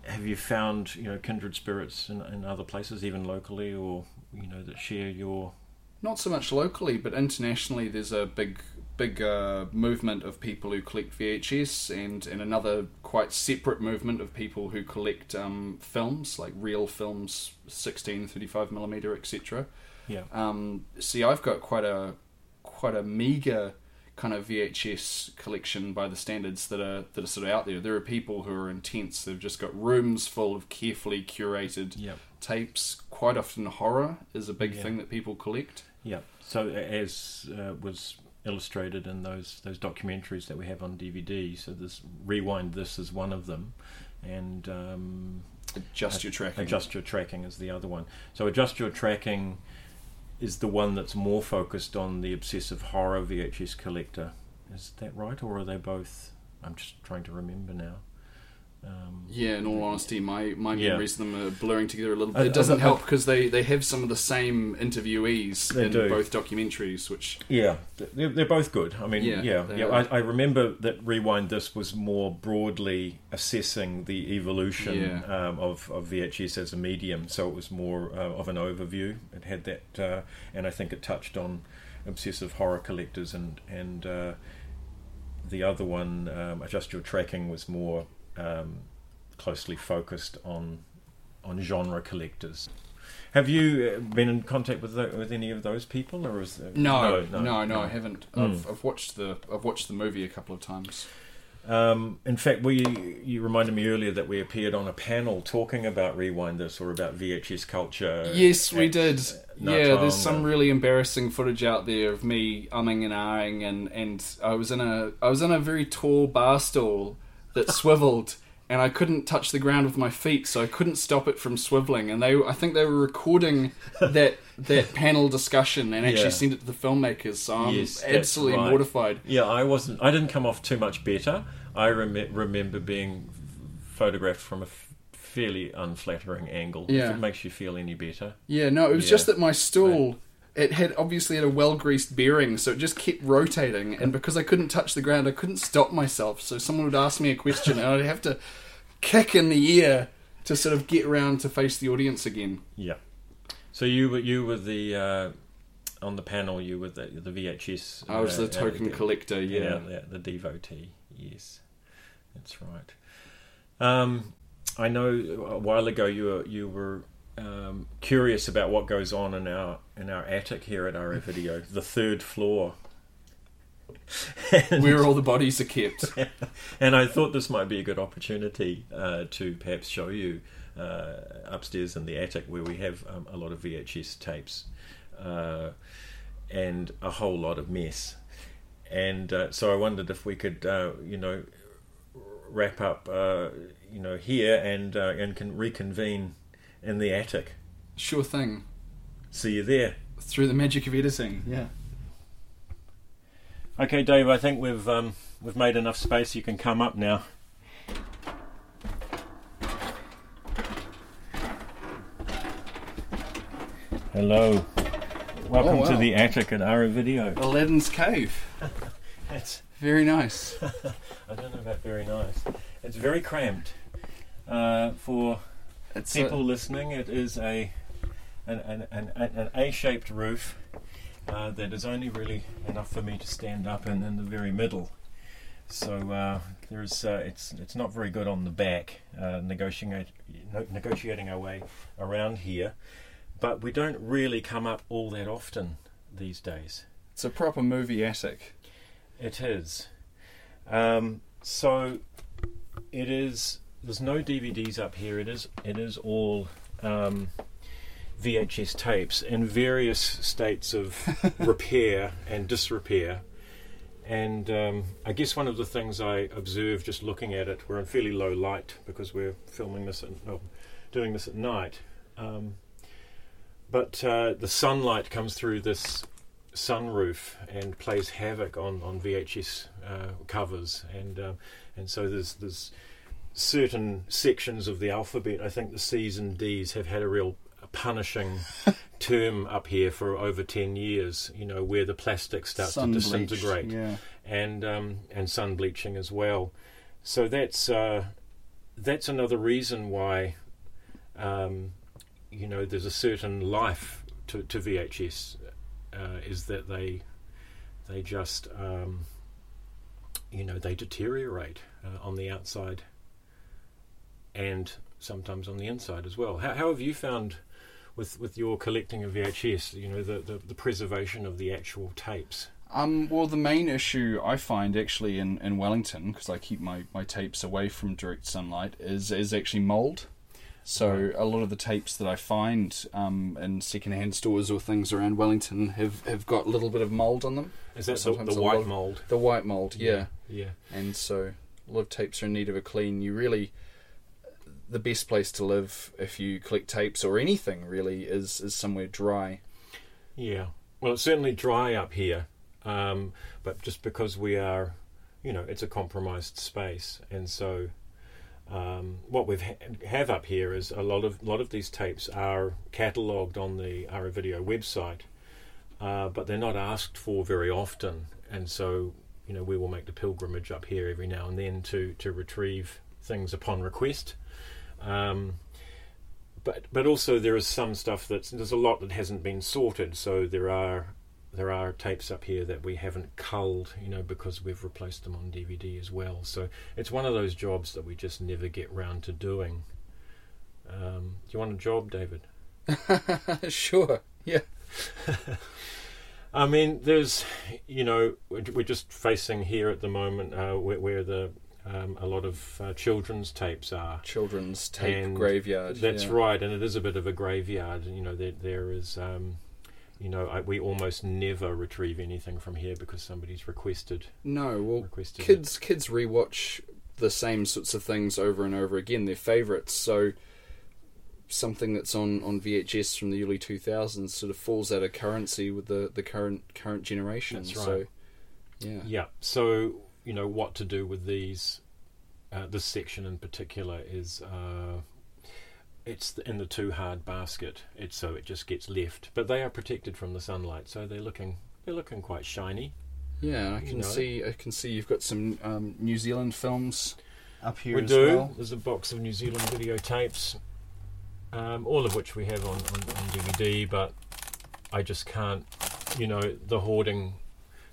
A: have you found you know kindred spirits in, in other places, even locally, or you know that share your?
B: Not so much locally, but internationally, there's a big big uh, movement of people who collect VHS, and and another quite separate movement of people who collect um, films, like real films, 16, 35 millimeter, etc.
A: Yeah.
B: Um, see, I've got quite a quite a meager kind of VHS collection by the standards that are that are sort of out there. There are people who are intense. They've just got rooms full of carefully curated
A: Yep.
B: tapes. Quite often, horror is a big
A: Yeah.
B: thing that people collect.
A: Yeah. So as uh, was illustrated in those those documentaries that we have on DVD, so this rewind this is one of them, and um,
B: Adjust your tracking.
A: adjust your tracking is the other one. So adjust your tracking is the one that's more focused on the obsessive horror VHS collector. Is that right, or are they both? I'm just trying to remember now. Um,
B: Yeah, in all honesty, my, my
A: Yeah.
B: memories of them are blurring together a little bit. It doesn't
A: I-
B: help because they, they have some of the same interviewees in
A: do.
B: both documentaries, which
A: Yeah, they're, they're both good. I mean,
B: Yeah,
A: yeah, yeah. I, I remember that Rewind This was more broadly assessing the evolution
B: Yeah.
A: um, of, of VHS as a medium, so it was more uh, of an overview. It had that, uh, and I think it touched on obsessive horror collectors, and and uh, the other one, um, Adjust Your Tracking, was more um, closely focused on on genre collectors. Have you uh, been in contact with tho- with any of those people, or is there,
B: no, no, no, I haven't.
A: Mm.
B: I've, I've watched the I've watched the movie a couple of times.
A: Um, in fact, we you reminded me earlier that we appeared on a panel talking about Rewind This or about VHS culture.
B: yes, we did. yeah, there's some
A: ago.
B: really embarrassing footage out there of me umming and ahhing, and and I was in a I was in a very tall bar stool that swiveled. And I couldn't touch the ground with my feet, so I couldn't stop it from swiveling. And they, I think they were recording that that panel discussion and actually
A: Yeah.
B: sent it to the filmmakers. So I'm
A: Yes,
B: absolutely
A: right.
B: mortified.
A: Yeah, I wasn't. I didn't come off too much better. I rem- remember being photographed from a f- fairly unflattering angle.
B: Yeah.
A: If it makes you feel any better.
B: Yeah, no, it was
A: Yeah.
B: just that my stool it had obviously had a well greased bearing, so it just kept rotating, and because I couldn't touch the ground, I couldn't stop myself. So someone would ask me a question, and I'd have to kick in the ear to sort of get round to face the audience again.
A: Yeah. So you were you were the uh, on the panel. You were the the VHS.
B: I was
A: uh,
B: the token
A: uh,
B: collector, yeah.
A: the, the devotee. Yes, that's right. Um, I know a while ago you were you were um, curious about what goes on in our in our attic here at Aro Video, the third floor. and,
B: Where all the bodies are kept.
A: and I thought this might be a good opportunity uh, to perhaps show you uh, upstairs in the attic where we have um, a lot of VHS tapes uh, and a whole lot of mess. And uh, so I wondered if we could, uh, you know, wrap up, uh, you know, here and uh, and can reconvene in the attic.
B: Sure thing.
A: See you there.
B: Through the magic of editing, yeah.
A: Okay, Dave. I think we've um, we've made enough space. You can come up now. Hello. Welcome
B: Oh,
A: to the attic at Aro Video.
B: Aladdin's Cave.
A: It's,
B: Very nice.
A: I don't know about very nice. It's very cramped. Uh, for
B: It's
A: people
B: a,
A: listening, it is a an, an, an, an A-shaped roof uh, that is only really enough for me to stand up in in the very middle. So uh, there's uh, it's it's not very good on the back uh, negotiating negotiating our way around here, but we don't really come up all that often these days.
B: it's a proper movie attic.
A: It is. Um, so it is. There's no DVDs up here. It is. It is all um, VHS tapes in various states of repair and disrepair. And um, I guess one of the things I observed just looking at it, we're in fairly low light because we're filming this, at, no, doing this at night. Um, but uh, the sunlight comes through this sunroof and plays havoc on on VHS uh, covers, and um, and so there's there's certain sections of the alphabet. I think the C's and D's have had a real punishing term up here for over 10 years you know where the plastic starts
B: Sun
A: to
B: bleach,
A: disintegrate
B: Yeah.
A: and um, and sun bleaching as well so that's uh, that's another reason why um, you know there's a certain life to, to VHS uh, is that they they just um, you know they deteriorate uh, on the outside and sometimes on the inside as well. How, how have you found with with your collecting of VHS? You know the, the, the preservation of the actual tapes.
B: Um, well, the main issue I find actually in, in Wellington, because I keep my, my tapes away from direct sunlight, is is actually mold. So a lot of the tapes that I find um, in secondhand stores or things around Wellington have, have got a little bit of mold on them.
A: Is that the,
B: Sometimes
A: the white mold?
B: The white mold, yeah.
A: yeah.
B: And so a lot of tapes are in need of a clean. You really, the best place to live if you collect tapes or anything really is is somewhere dry.
A: Yeah. Well, it's certainly dry up here, um, but just because we are, you know, it's a compromised space, and so um, what we ha- have up here is a lot of lot of these tapes are catalogued on the Aro Video website, uh, but they're not asked for very often, and so you know we will make the pilgrimage up here every now and then to to retrieve things upon request. Um, but but also there is some stuff that's there's a lot that hasn't been sorted. So there are there are tapes up here that we haven't culled, you know, because we've replaced them on DVD as well. So it's one of those jobs that we just never get round to doing. Um, do you want a job, David?
B: sure. Yeah.
A: I mean, there's, you know, we're just facing here at the moment uh, where, where the um, a lot of uh, children's tapes are.
B: Children's tape
A: And
B: graveyard.
A: That's
B: yeah.
A: right, and it is a bit of a graveyard. You know, there there is, um, you know, I, we almost never retrieve anything from here because somebody's requested
B: No, well,
A: requested. it.
B: kids kids rewatch the same sorts of things over and over again. They're favourites. So something that's on, on VHS from the early two thousands sort of falls out of currency with the, the current current generation.
A: That's
B: So
A: right.
B: yeah.
A: Yeah. So you know what to do with these. Uh, this section in particular is uh, it's in the too hard basket. It's so it just gets left, but they are protected from the sunlight, so they're looking they're looking quite shiny.
B: Yeah, I
A: You
B: can
A: know.
B: see I can see you've got some um, New Zealand films up here
A: we
B: as
A: do.
B: well.
A: There's a box of New Zealand videotapes, um, all of which we have on, on, on DVD, but I just can't, you know, the hoarding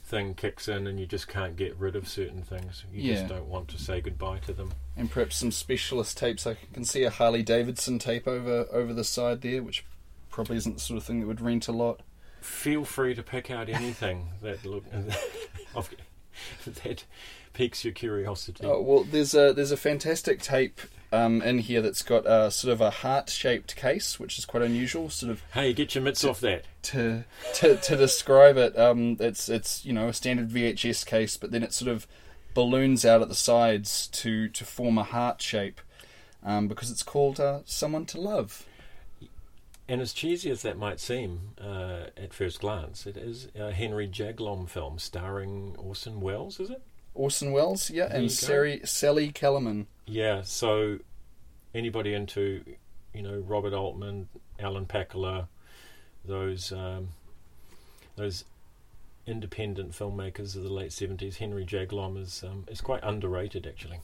A: thing kicks in and you just can't get rid of certain things. You just don't want to say goodbye to them.
B: And perhaps some specialist tapes. I can see a Harley Davidson tape over over the side there, which probably isn't the sort of thing that would rent a lot.
A: Feel free to pick out anything that look that piques your curiosity.
B: Oh well, there's a there's a fantastic tape um, in here that's got a sort of a heart shaped case, which is quite unusual. Sort of
A: Hey, get your mitts off that.
B: to to, to describe it, um, it's it's you know a standard VHS case, but then it sort of balloons out at the sides to to form a heart shape, um, because it's called uh, "Someone to Love."
A: And as cheesy as that might seem uh, at first glance, it is a Henry Jaglom film starring Orson Welles, is it?
B: Orson Welles, yeah,
A: There
B: and. Sari, Sally Kellerman.
A: Yeah, so anybody into, you know, Robert Altman, Alan Pakula, those um, those independent filmmakers of the late seventies, Henry Jaglom is um, is quite underrated actually.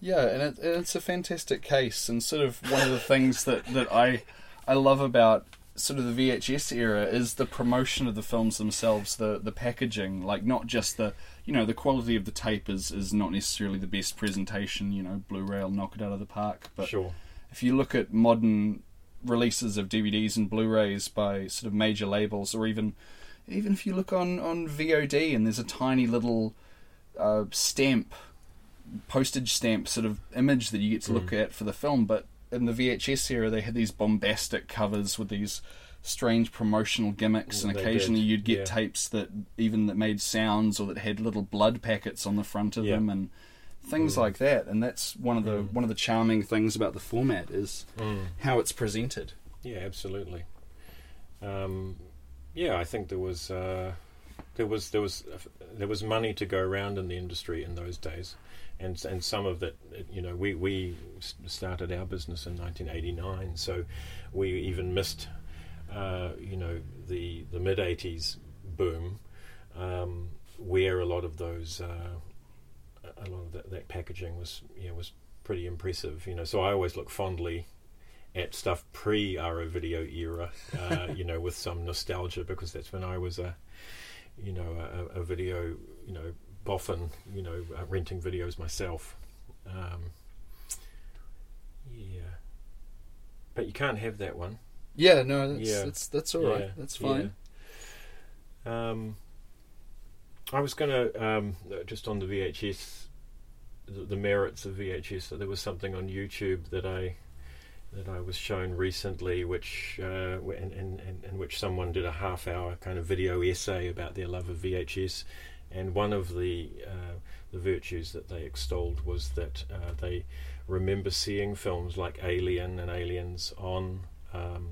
B: Yeah, and it, it's a fantastic case, and sort of one of the things that, that I I love about sort of the VHS era is the promotion of the films themselves, the the packaging, like not just the you know the quality of the tape is is not necessarily the best presentation. You know, Blu-ray will knock it out of the park, but
A: sure.
B: if you look at modern releases of DVDs and Blu-rays by sort of major labels, or even even if you look on on VOD and there's a tiny little uh, stamp, postage stamp sort of image that you get to look
A: Mm.
B: at for the film, but in the VHS era they had these bombastic covers with these strange promotional gimmicks, and
A: They
B: occasionally
A: did,
B: you'd get
A: yeah.
B: tapes that even that made sounds or that had little blood packets on the front of
A: Yeah.
B: them and things
A: Mm.
B: like that. And that's one of the
A: Mm.
B: one of the charming things about the format is
A: Mm.
B: how it's presented.
A: Yeah, absolutely. Um, yeah, I think there was uh, there was there was there was money to go around in the industry in those days, and and some of that, you know, we we started our business in 1989, so we even missed, uh, you know, the the mid 80s boom, um, where a lot of those uh, a lot of that, that packaging was yeah was pretty impressive, you know. So I always look fondly at stuff pre Aro Video era, uh, you know, with some nostalgia because that's when I was a, you know, a, a video, you know, boffin, you know, uh, renting videos myself. Um, yeah, but you can't have that one.
B: Yeah, no, that's
A: Yeah.
B: that's, that's all right.
A: Yeah,
B: That's fine.
A: yeah. Um, I was going to um, just on the VHS, the, the merits of VHS. So there was something on YouTube that I that I was shown recently, which uh, w- in, which someone did a half-hour kind of video essay about their love of VHS, and one of the uh, the virtues that they extolled was that uh, they remember seeing films like Alien and Aliens on um,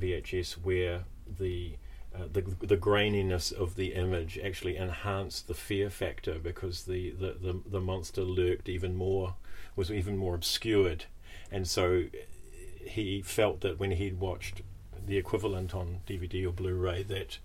A: VHS, where the uh, the the graininess of the image actually enhanced the fear factor because the, the, the, the monster lurked even more was even more obscured, and so he felt that when he'd watched the equivalent on DVD or Blu-ray that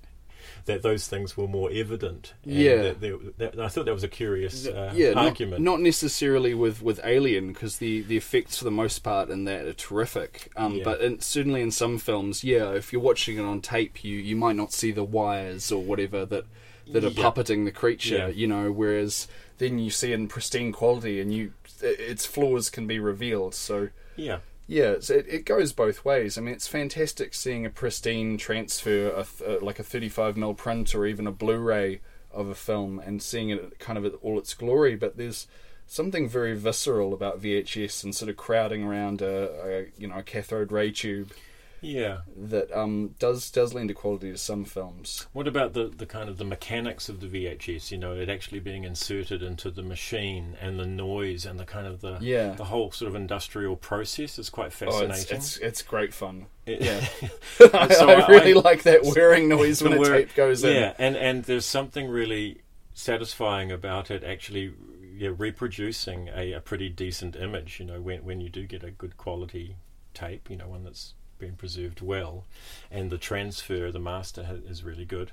A: that those things were more evident. and
B: Yeah.
A: that there- that- I thought that was a curious uh,
B: yeah, not,
A: argument.
B: not necessarily with, with Alien because the, the effects for the most part in that are terrific. Um,
A: Yeah.
B: But in, certainly in some films, yeah, if you're watching it on tape, you, you might not see the wires or whatever that that are
A: Yeah.
B: puppeting the creature.
A: Yeah.
B: You know, whereas then you see in pristine quality and you its flaws can be revealed. So
A: yeah,
B: yeah, it, it goes both ways. I mean, it's fantastic seeing a pristine transfer, uh, like a 35mm print or even a Blu-ray of a film, and seeing it kind of at all its glory. But there's something very visceral about VHS and sort of crowding around a, a you know a cathode ray tube
A: yeah.
B: that um, does does lend a quality to some films.
A: What about the, the kind of the mechanics of the VHS? You know, it actually being inserted into the machine and the noise and the kind of the
B: Yeah.
A: the whole sort of industrial process is quite
B: Oh,
A: fascinating.
B: it's, it's it's great fun.
A: It-
B: yeah.
A: so
B: I, really
A: I-
B: like that whirring noise when a
A: word-
B: tape goes in.
A: yeah, and and there's something really satisfying about it actually yeah, reproducing a, a pretty decent image. You know, when when you do get a good quality tape, you know, one that's been preserved well, and the transfer, the master ha- is really good.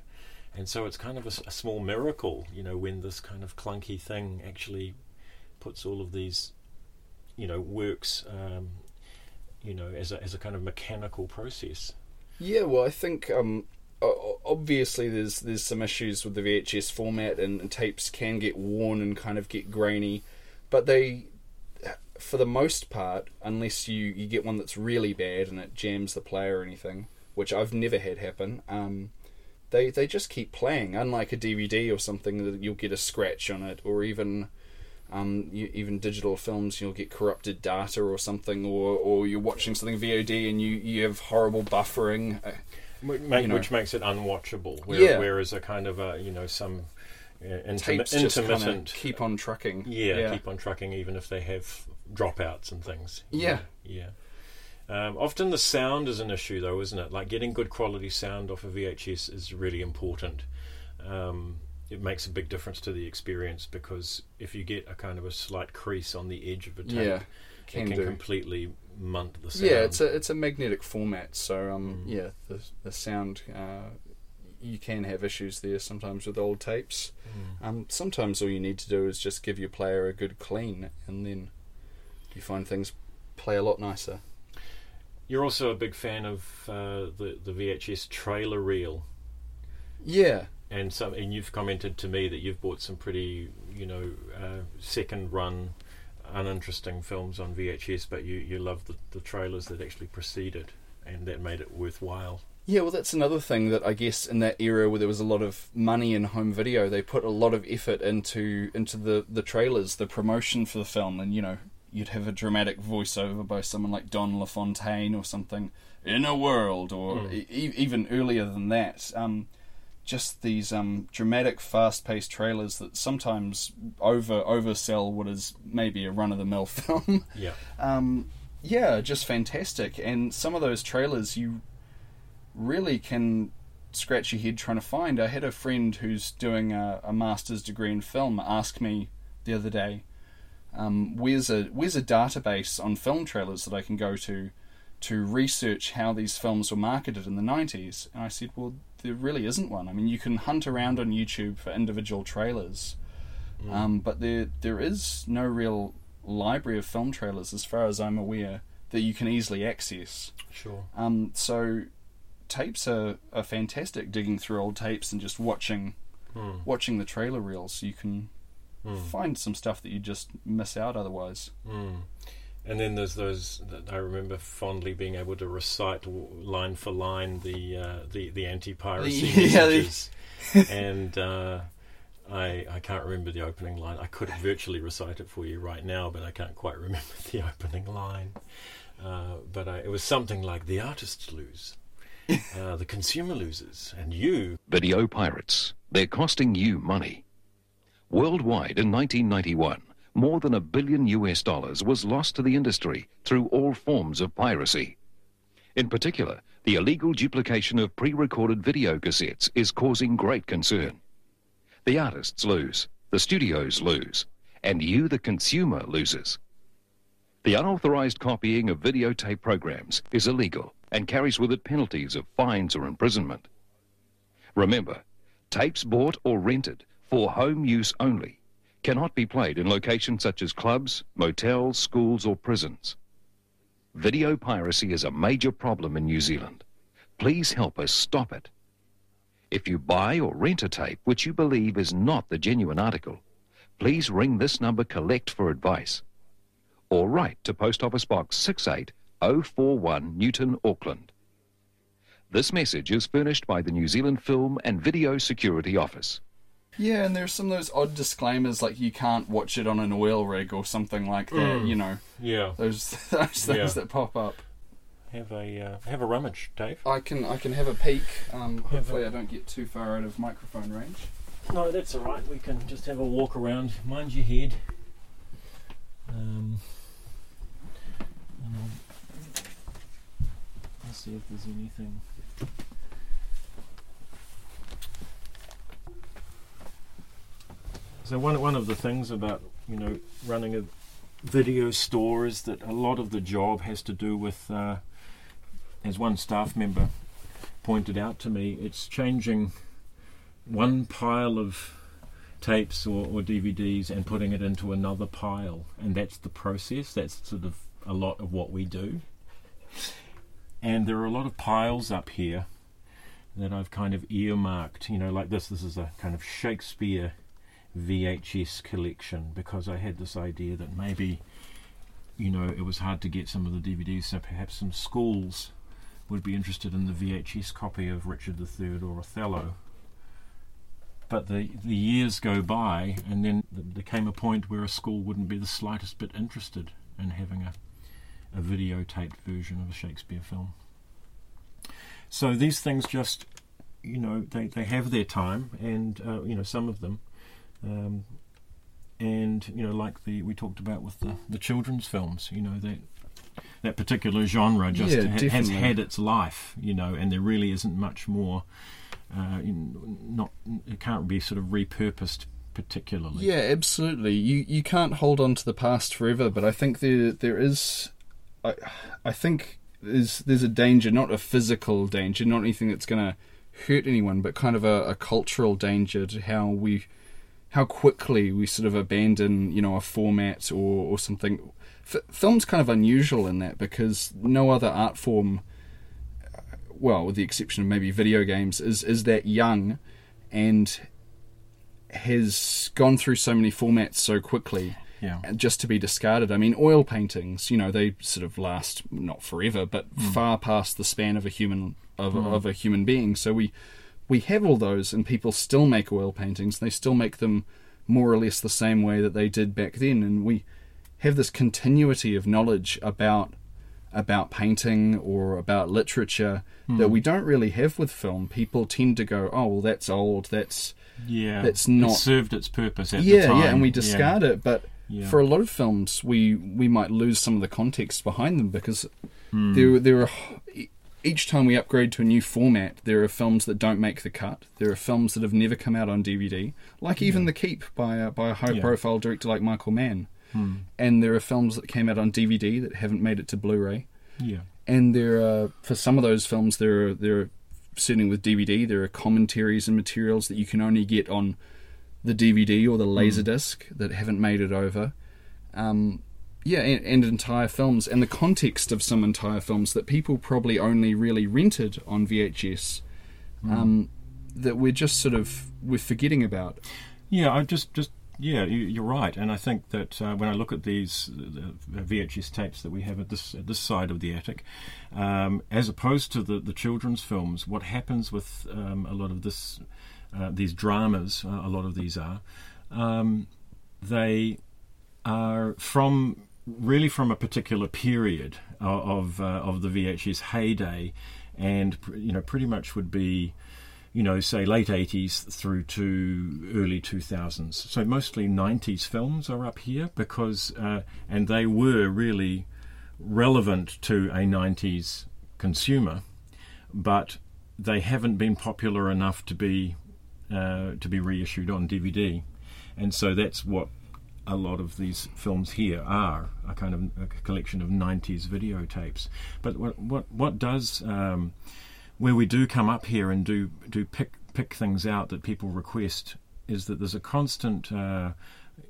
A: And so it's kind of a small miracle, you know, when this kind of clunky thing actually puts all of these, you know, works, um, you know, as a as a kind of mechanical process.
B: Yeah, well, I think um, obviously there's there's some issues with the VHS format, and, and tapes can get worn and kind of get grainy, but they, for the most part, unless you you get one that's really bad and it jams the player or anything, which I've never had happen. Um, they they just keep playing, unlike a DVD or something that you'll get a scratch on it, or even. Um, you, even digital films, you'll get corrupted data or something, or, or you're watching something VOD and you, you have horrible buffering. Uh,
A: Which, make,
B: you know.
A: which makes it unwatchable. Where,
B: Yeah.
A: Whereas a kind of a you know some uh, intermi- intermittent,
B: keep on trucking.
A: yeah, keep on trucking even if they have dropouts and things.
B: Yeah.
A: yeah. Um, often the sound is an issue though, isn't it? Like getting good quality sound off of VHS is really important. Um, it makes a big difference to the experience because if you get a kind of a slight crease on the edge of a tape,
B: Yeah,
A: it
B: can
A: can
B: do.
A: completely munt the sound.
B: Yeah, it's a it's a magnetic format, so um,
A: Mm.
B: yeah, the the sound uh, you can have issues there sometimes with old tapes.
A: Mm.
B: Um, sometimes all you need to do is just give your player a good clean, and then you find things play a lot nicer.
A: You're also a big fan of uh, the the VHS trailer reel,
B: Yeah,
A: and some and you've commented to me that you've bought some pretty you know uh, second run uninteresting films on VHS, but you you love the, the trailers that actually preceded, and that made it worthwhile.
B: Yeah, well, that's another thing that I guess in that era where there was a lot of money in home video, they put a lot of effort into into the the trailers, the promotion for the film, and you know, you'd have a dramatic voiceover by someone like Don LaFontaine or something in a world, or
A: Mm.
B: e- even earlier than that. Um, just these um, dramatic, fast-paced trailers that sometimes over oversell what is maybe a run-of-the-mill film.
A: Yeah,
B: um, yeah, just fantastic. And some of those trailers, you really can scratch your head trying to find. I had a friend who's doing a, a master's degree in film ask me the other day, um, "Where's a where's a database on film trailers that I can go to to research how these films were marketed in the '90s?" And I said, "Well, there really isn't one. I mean, you can hunt around on YouTube for individual trailers, mm. um, but there there is no real library of film trailers, as far as I'm aware, that you can easily access.
A: Sure.
B: Um, so tapes are, are fantastic. Digging through old tapes and just watching mm. watching the trailer reels, you can mm. find some stuff that you just miss out otherwise.
A: Mm. And then there's those that I remember fondly being able to recite line for line the uh, the the anti piracy yeah, messages, and uh, I I can't remember the opening line. I could virtually recite it for you right now, but I can't quite remember the opening line. Uh, but I, it was something like the artists lose, uh, the consumer loses, and you.
C: Video pirates. They're costing you money. Worldwide in 1991, more than a billion US dollars was lost to the industry through all forms of piracy. In particular, the illegal duplication of pre recorded video cassettes is causing great concern. The artists lose, the studios lose, and you, the consumer, loses. The unauthorized copying of videotape programs is illegal and carries with it penalties of fines or imprisonment. Remember, tapes bought or rented for home use only cannot be played in locations such as clubs, motels, schools, or prisons. Video piracy is a major problem in New Zealand. Please help us stop it. If you buy or rent a tape which you believe is not the genuine article, please ring this number collect for advice or write to Post Office Box 68041 Newton, Auckland. This message is furnished by the New Zealand Film and Video Security Office.
B: Yeah, and there's some of those odd disclaimers like you can't watch it on an oil rig or something like that. Mm. You know,
A: yeah,
B: those those things yeah. that pop up.
A: Have a uh, have a rummage, Dave.
B: I can I can have a peek. Um, hopefully, a... I don't get too far out of microphone range.
A: No, that's all right. We can just have a walk around. Mind your head. Um, let's see if there's anything. So one one of the things about you know running a video store is that a lot of the job has to do with, uh, as one staff member pointed out to me, it's changing one pile of tapes or, or DVDs and putting it into another pile, and that's the process. That's sort of a lot of what we do. And there are a lot of piles up here that I've kind of earmarked, you know, like this. This is a kind of Shakespeare VHS collection because I had this idea that maybe, you know, it was hard to get some of the DVDs, so perhaps some schools would be interested in the VHS copy of Richard III or Othello. But the, the years go by, and then there came a point where a school wouldn't be the slightest bit interested in having a a videotaped version of a Shakespeare film. So these things just, you know, they, they have their time, and uh, you know some of them, um, and you know like the we talked about with the, the children's films, you know that that particular genre just
B: yeah,
A: ha- has had its life, you know, and there really isn't much more. Uh, not it can't be sort of repurposed particularly.
B: Yeah, absolutely. You you can't hold on to the past forever, but I think there there is I I think there's there's a danger, not a physical danger, not anything that's going to hurt anyone, but kind of a, a, cultural danger to how we how quickly we sort of abandon you know a format or or something. F- film's kind of unusual in that because no other art form, well, with the exception of maybe video games, is is that young and has gone through so many formats so quickly
A: yeah.
B: just to be discarded. I mean, oil paintings, you know, they sort of last not forever, but mm. far past the span of a human of, mm. of a human being. So we we have all those, and people still make oil paintings. They still make them more or less the same way that they did back then, and we have this continuity of knowledge about about painting or about literature mm. that we don't really have with film. People tend to go, "Oh, well, that's old. That's
A: yeah,
B: that's not
A: it served its purpose."
B: At yeah, the time." yeah, and we discard yeah. it. But yeah. for a lot of films, we we might lose some of the context behind them because mm. there there are each time we upgrade to a new format, there are films that don't make the cut. There are films that have never come out on DVD, like even The Keep by a, by a high
A: Yeah.
B: profile director like Michael Mann.
A: Hmm.
B: And there are films that came out on DVD that haven't made it to Blu-ray.
A: Yeah.
B: And there are for some of those films, there are there are certainly with DVD, there are commentaries and materials that you can only get on the DVD or the Laserdisc that haven't made it over. Um, yeah, and, and entire films, and the context of some entire films that people probably only really rented on VHS, um, that we're just sort of we're forgetting about.
A: Yeah, I just just yeah, you, you're right, and I think that uh, when I look at these uh, VHS tapes that we have at this at this side of the attic, um, as opposed to the the children's films, what happens with um, a lot of this uh, these dramas, uh, a lot of these are, um, they are from really from a particular period of of, uh, of the VHS heyday, and you know pretty much would be you know, say late 80s through to early 2000s. So mostly 90s films are up here because, uh, and they were really relevant to a 90s consumer, but they haven't been popular enough to be uh, to be reissued on DVD, and so that's what a lot of these films here are a kind of a collection of 90s videotapes. But what what what does um, where we do come up here and do do pick pick things out that people request is that there's a constant, uh,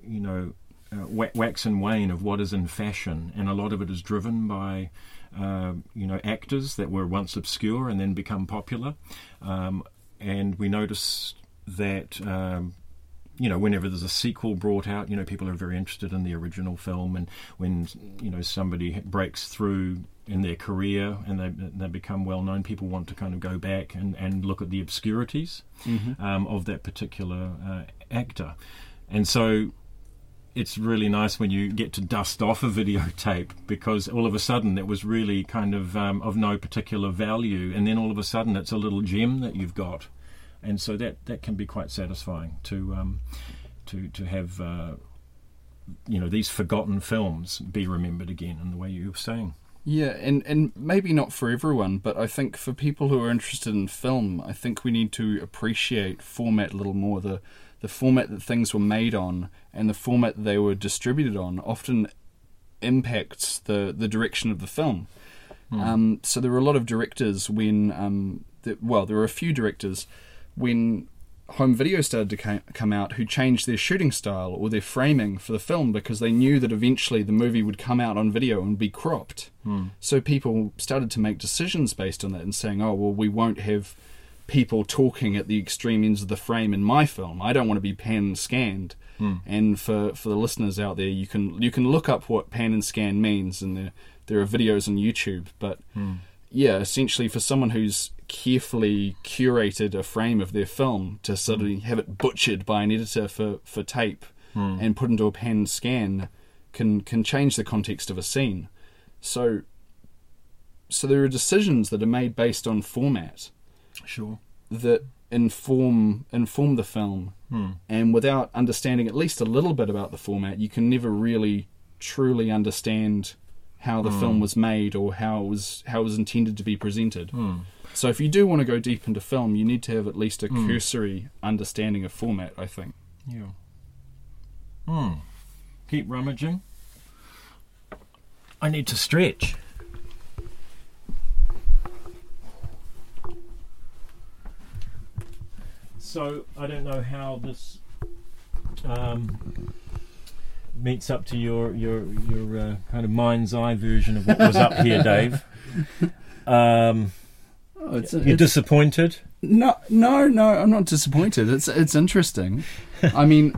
A: you know, uh, wax and wane of what is in fashion, and a lot of it is driven by. Uh, you know, actors that were once obscure and then become popular, um, and we notice that um, you know, whenever there's a sequel brought out, you know, people are very interested in the original film, and when you know somebody breaks through in their career and they they become well known, people want to kind of go back and, and look at the obscurities um, of that particular uh, actor, and so it's really nice when you get to dust off a videotape because all of a sudden it was really kind of um, of no particular value, and then all of a sudden it's a little gem that you've got and so that that can be quite satisfying to um, to to have uh, you know these forgotten films be remembered again in the way you were saying.
B: Yeah, and, and maybe not for everyone, but I think for people who are interested in film, I think we need to appreciate format a little more. The the format that things were made on and the format they were distributed on often impacts the, the direction of the film. Um, so there were a lot of directors when, um, the, well, there were a few directors when home video started to come out who changed their shooting style or their framing for the film because they knew that eventually the movie would come out on video and be cropped. Hmm. So people started to make decisions based on that and saying, "Oh, well, we won't have people talking at the extreme ends of the frame in my film. I don't want to be pan and scanned." Hmm. And for, for the listeners out there, you can you can look up what pan and scan means, and there there are videos on YouTube. But hmm. Yeah, essentially for someone who's carefully curated a frame of their film to suddenly hmm. have it butchered by an editor for, for tape hmm. and put into a pan scan can can change the context of a scene. So so there are decisions that are made based on format
A: Sure.
B: that inform inform the film hmm. and without understanding at least a little bit about the format you can never really truly understand how the film was made or how it was how it was intended to be presented so if you do want to go deep into film you need to have at least a cursory understanding of format i think
A: Yeah. Hmm. Keep rummaging. I need to stretch. So I don't know how this um, meets up to your your your uh, kind of mind's eye version of what was up here, Dave. Um,
B: oh, it's,
A: you're disappointed.
B: No, no, no. I'm not disappointed. It's it's interesting. I mean,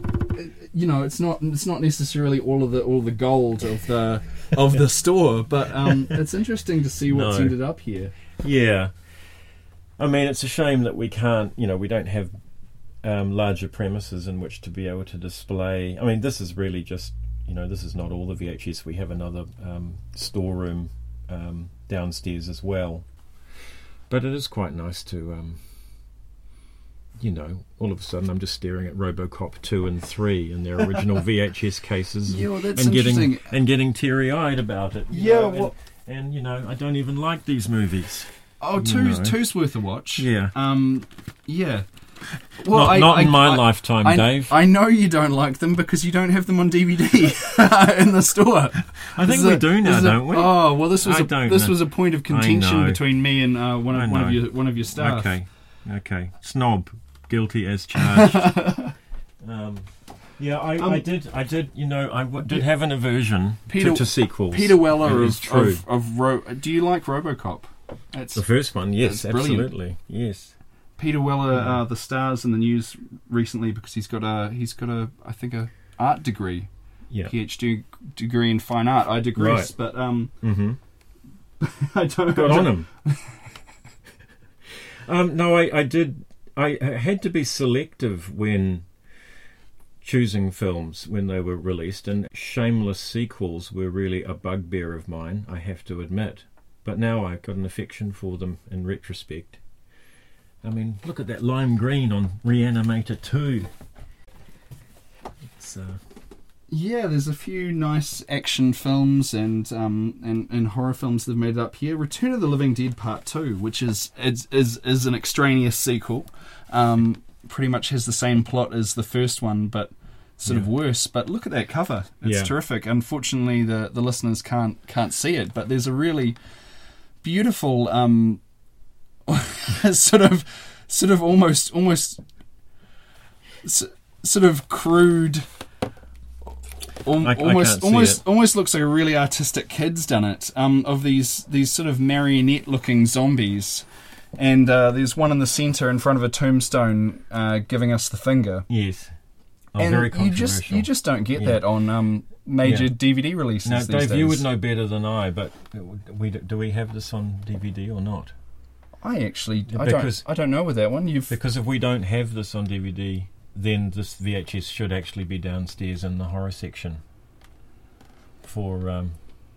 B: you know, it's not it's not necessarily all of the all the gold of the of the store, but um, it's interesting to see what's
A: No.
B: ended up here.
A: Yeah. I mean, it's a shame that we can't, you know, we don't have um, larger premises in which to be able to display. I mean, this is really just, you know, this is not all the VHS. We have another um, storeroom um, downstairs as well. But it is quite nice to, um, you know, all of a sudden I'm just staring at RoboCop 2 and 3 in their original VHS cases
B: Yeah, well,
A: and getting and getting teary-eyed about it.
B: Yeah,
A: know, and-
B: well-
A: and you know, I don't even like these movies.
B: Oh, two's, two's worth a watch.
A: Yeah.
B: Um, yeah.
A: Not- not in my lifetime,
B: I,
A: Dave.
B: I know you don't like them because you don't have them on DVD in the store.
A: I think we
B: a-
A: do now,
B: is a-
A: don't we?
B: Oh well, this was
A: I
B: a
A: don't
B: this
A: know.
B: was a point of contention between me and uh, one of one of your one of your staff.
A: Okay, okay. Snob, guilty as charged. um, yeah, I,
B: Um,
A: I did. I did. You know, I w- did have an aversion
B: Peter-
A: to, to sequels.
B: Peter Weller of
A: true.
B: of, of Ro- Do you like RoboCop? It's
A: the first one, yes,
B: That's brilliant.
A: absolutely, yes.
B: Peter Weller, uh, the stars in the news recently because he's got a he's got a I think a art degree,
A: Yeah.
B: PhD degree in fine art. I digress,
A: Right.
B: but um,
A: Mm-hmm.
B: I don't.
A: Got
B: I
A: on
B: don't-
A: him. um, no, I, I did. I had to be selective when choosing films when they were released, and shameless sequels were really a bugbear of mine. I have to admit, but now I've got an affection for them in retrospect. I mean, look at that lime green on Reanimator Two. It's uh,
B: Yeah, there's a few nice action films and um and, and horror films that have made it up here. Return of the Living Dead Part Two, which is is is, is an extraneous sequel, um, pretty much has the same plot as the first one, but sort of worse. But look at that cover; it's
A: Yeah.
B: terrific. Unfortunately, the the listeners can't can't see it, but there's a really beautiful um sort of sort of almost almost sort of crude Al-
A: I- I
B: almost almost
A: it.
B: almost looks like a really artistic kid's done it um, of these these sort of marionette looking zombies and uh, there's one in the center in front of a tombstone uh, giving us the finger
A: yes, oh,
B: and you just you just don't get
A: Yeah.
B: that on um, major
A: Yeah.
B: DVD releases
A: Now, Dave,
B: days.
A: you would know better than I, but we do we have this on DVD or not?
B: I actually I
A: Because-
B: don't I don't know with that one you've
A: Because if we don't have this on DVD, then this VHS should actually be downstairs in the horror section. For um,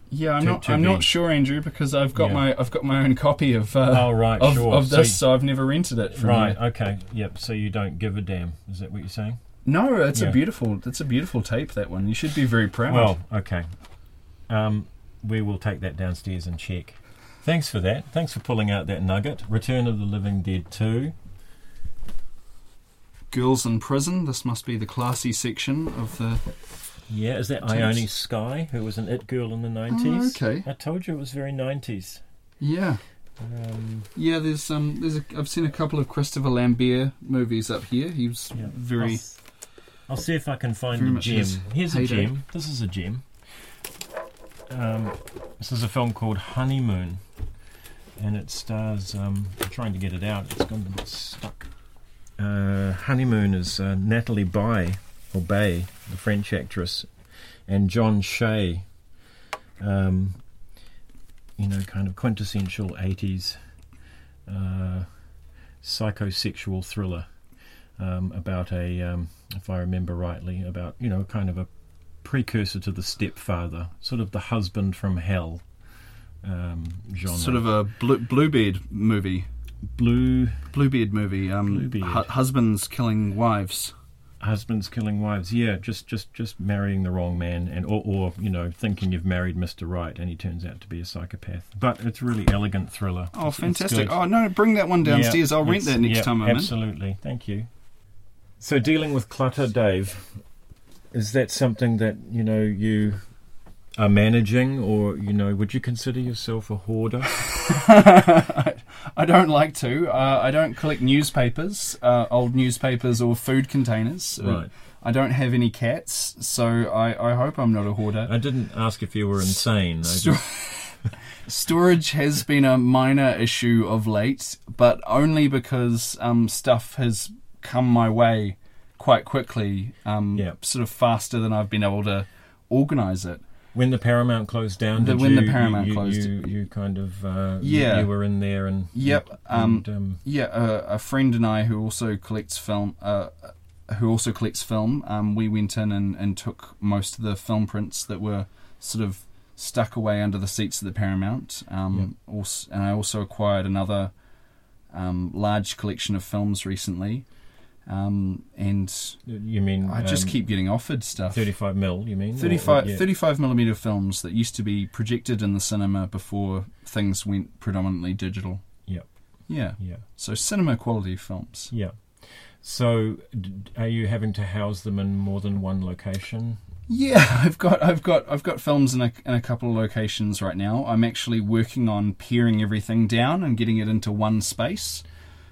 B: yeah I'm
A: to-
B: not
A: to
B: I'm
A: be-
B: not sure Andrew because I've got
A: Yeah.
B: my I've got my own copy of uh,
A: oh right,
B: of,
A: sure.
B: of
A: So
B: this
A: you-
B: so I've never rented it from
A: right,
B: you.
A: okay, yep. So you don't give a damn. Is that what you're saying?
B: No, it's
A: Yeah.
B: a beautiful it's a beautiful tape that one. You should be very proud.
A: Well, okay. Um, we will take that downstairs and check. Thanks for that. Thanks for pulling out that nugget. Return of the Living Dead 2.
B: Girls in Prison. This must be the classy section of the.
A: Yeah, is that. Ione Skye, who was an it girl in the 90s?
B: Oh, okay.
A: I told you it was very 90s.
B: Yeah,
A: Um,
B: yeah. There's um. There's a. I've seen a couple of Christopher Lambert movies up here. He was
A: Yeah.
B: very.
A: I'll, I'll see if I can find a gem. Here's a gem. This is a gem. Um, this is a film called Honeymoon, and it stars. Um, I'm trying to get it out. It's gone a bit stuck. Uh, Honeymoon is uh, Nathalie Baye, or Baye, the French actress, and John Shea. Um, you know, kind of quintessential 80s uh, psychosexual thriller um, about a, um, if I remember rightly, about you know kind of a precursor to the stepfather, sort of the husband from hell um, genre.
B: Sort of a blue, Bluebeard movie.
A: blue
B: Bluebeard movie. Um,
A: Bluebeard.
B: hu- husbands killing wives.
A: husbands killing wives. Yeah, just just just marrying the wrong man, and or, or you know thinking you've married Mister Right, and he turns out to be a psychopath. But it's a really elegant thriller.
B: Oh,
A: It's- it's
B: fantastic!
A: good.
B: Oh no, bring that one downstairs.
A: Yeah,
B: I'll rent that next
A: yeah,
B: time I'm in.
A: Absolutely, thank you. So dealing with clutter, Dave, is that something that you know you are managing, or you know, would you consider yourself a hoarder?
B: I don't like to. Uh, I don't collect newspapers, uh, old newspapers or food containers. Uh,
A: Right.
B: I don't have any cats, so I, I hope I'm not a hoarder.
A: I didn't ask if you were insane.
B: Sto- Storage has been a minor issue of late, but only because um, stuff has come my way quite quickly, um,
A: Yeah.
B: sort of faster than I've been able to organise it.
A: when the Paramount closed down,
B: The-
A: did
B: when the
A: you-
B: Paramount
A: you,
B: closed.
A: you, you kind of uh, you-
B: Yeah.
A: you, were in there and
B: Yep,
A: and,
B: um,
A: um,
B: Yeah, uh, a friend and I who also collects film, uh, who also collects film, um, we went in and, and took most of the film prints that were sort of stuck away under the seats of the Paramount. Um, also, and I also acquired another um, large collection of films recently, um, and
A: you mean
B: I just
A: um,
B: keep getting offered stuff.
A: 35 mil. You mean Or- or-
B: 35,
A: yeah.
B: 35 millimeter films that used to be projected in the cinema before things went predominantly digital.
A: Yeah.
B: Yeah.
A: Yeah.
B: So cinema quality films.
A: Yeah. So, are you having to house them in more than one location?
B: Yeah, I've got I've got I've got films in a in a couple of locations right now. I'm actually working on paring everything down and getting it into one space.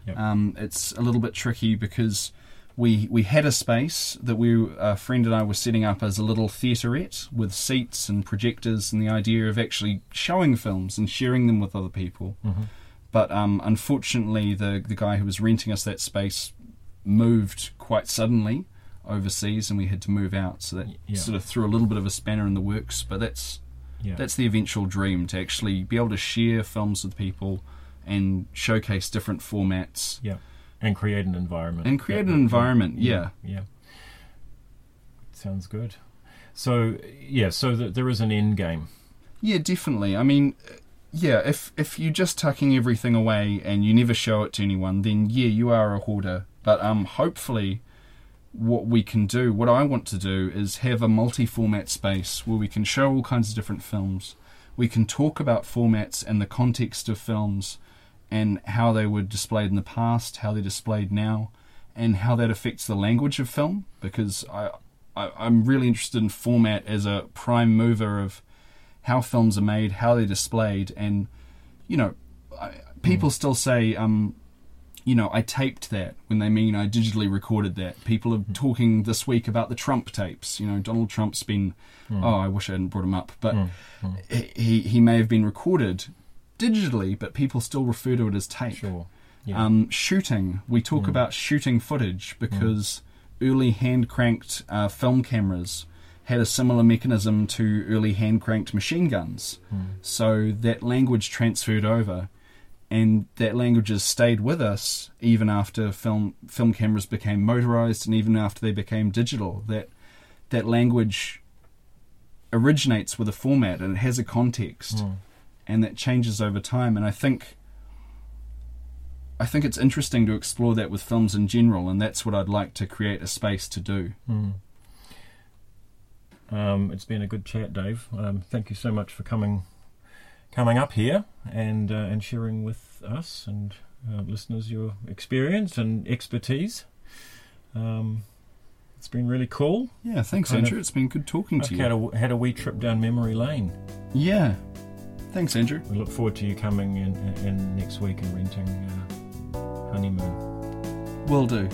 A: Yep.
B: Um, it's a little bit tricky because we we had a space that we a friend and I were setting up as a little theaterette with seats and projectors and the idea of actually showing films and sharing them with other people. But um, unfortunately, the the guy who was renting us that space moved quite suddenly overseas, and we had to move out. So that
A: Yeah.
B: sort of threw a little bit of a spanner in the works. But that's
A: Yeah.
B: that's the eventual dream to actually be able to share films with people and showcase different formats
A: yeah. And create an environment.
B: and create an environment. Yeah.
A: Yeah. Sounds good. So, yeah, so th- there is an end game.
B: Yeah, definitely. I mean, yeah, if if you're just tucking everything away and you never show it to anyone, then yeah, you are a hoarder. But um, hopefully, what we can do, what I want to do, is have a multi-format space where we can show all kinds of different films. We can talk about formats and the context of films, and how they were displayed in the past, how they're displayed now, and how that affects the language of film. Because I, I I'm really interested in format as a prime mover of how films are made, how they're displayed, and you know, I, people mm. still say, um, you know, I taped that when they mean I digitally recorded that. People are mm. talking this week about the Trump tapes. You know, Donald Trump's been, mm. oh, I wish I hadn't brought him up, but he he may have been recorded digitally, but people still refer to it as tape.
A: Sure. Yeah.
B: Um, shooting, we talk about shooting footage because early hand cranked uh, film cameras had a similar mechanism to early hand cranked machine guns. So that language transferred over, and that language has stayed with us even after film film cameras became motorized and even after they became digital. That that language originates with a format and it has a context, and that changes over time. And I think. I think it's interesting to explore that with films in general, and that's what I'd like to create a space to do.
A: Um, it's been a good chat, Dave. Um, thank you so much for coming coming up here and uh, and sharing with us and uh, listeners your experience and expertise. Um, it's been really cool.
B: Yeah, thanks,
A: Kind of-
B: Andrew. It's been good talking
A: I've
B: to
A: had
B: you.
A: a, had a wee trip down memory lane.
B: Yeah, thanks, Andrew.
A: We look forward to you coming in, in, in next week and renting uh, Honeymoon.
B: Will do.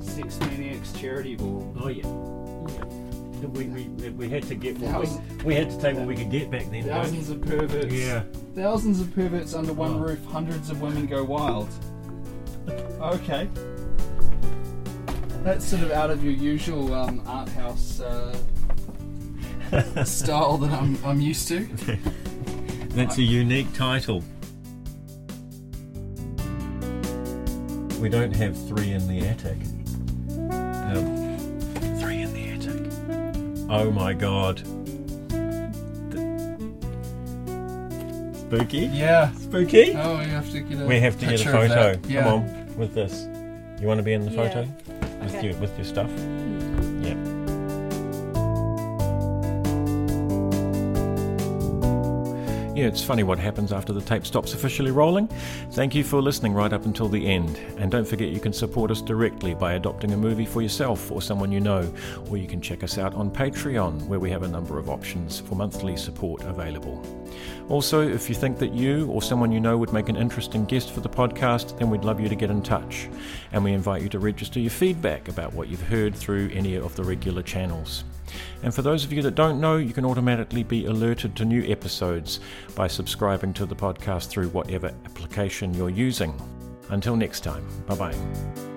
B: Sex Maniacs charity ball.
A: Oh yeah, We, we, we had to get
B: what we-
A: we had to take what we could get back then.
B: Thousands of perverts.
A: Yeah.
B: Thousands of perverts under one
A: Oh.
B: roof. Hundreds of women go wild. Okay. That's sort of out of your usual um, art house uh, style that I'm, I'm used to.
A: That's a unique title. We don't have three in the attic. Um, three in the attic. Oh my god. Th- Spooky?
B: Yeah.
A: Spooky?
B: Oh, you have to get a.
A: we have to get a photo.
B: Yeah.
A: Come on, with this. You want to be in the
D: Yeah.
A: photo? With
D: Okay.
A: your with your stuff? Yeah, it's funny what happens after the tape stops officially rolling. Thank you for listening right up until the end. And don't forget you can support us directly by adopting a movie for yourself or someone you know, or you can check us out on Patreon, where we have a number of options for monthly support available. Also, if you think that you or someone you know would make an interesting guest for the podcast, then we'd love you to get in touch. And we invite you to register your feedback about what you've heard through any of the regular channels. And for those of you that don't know, you can automatically be alerted to new episodes by subscribing to the podcast through whatever application you're using. Until next time, bye bye.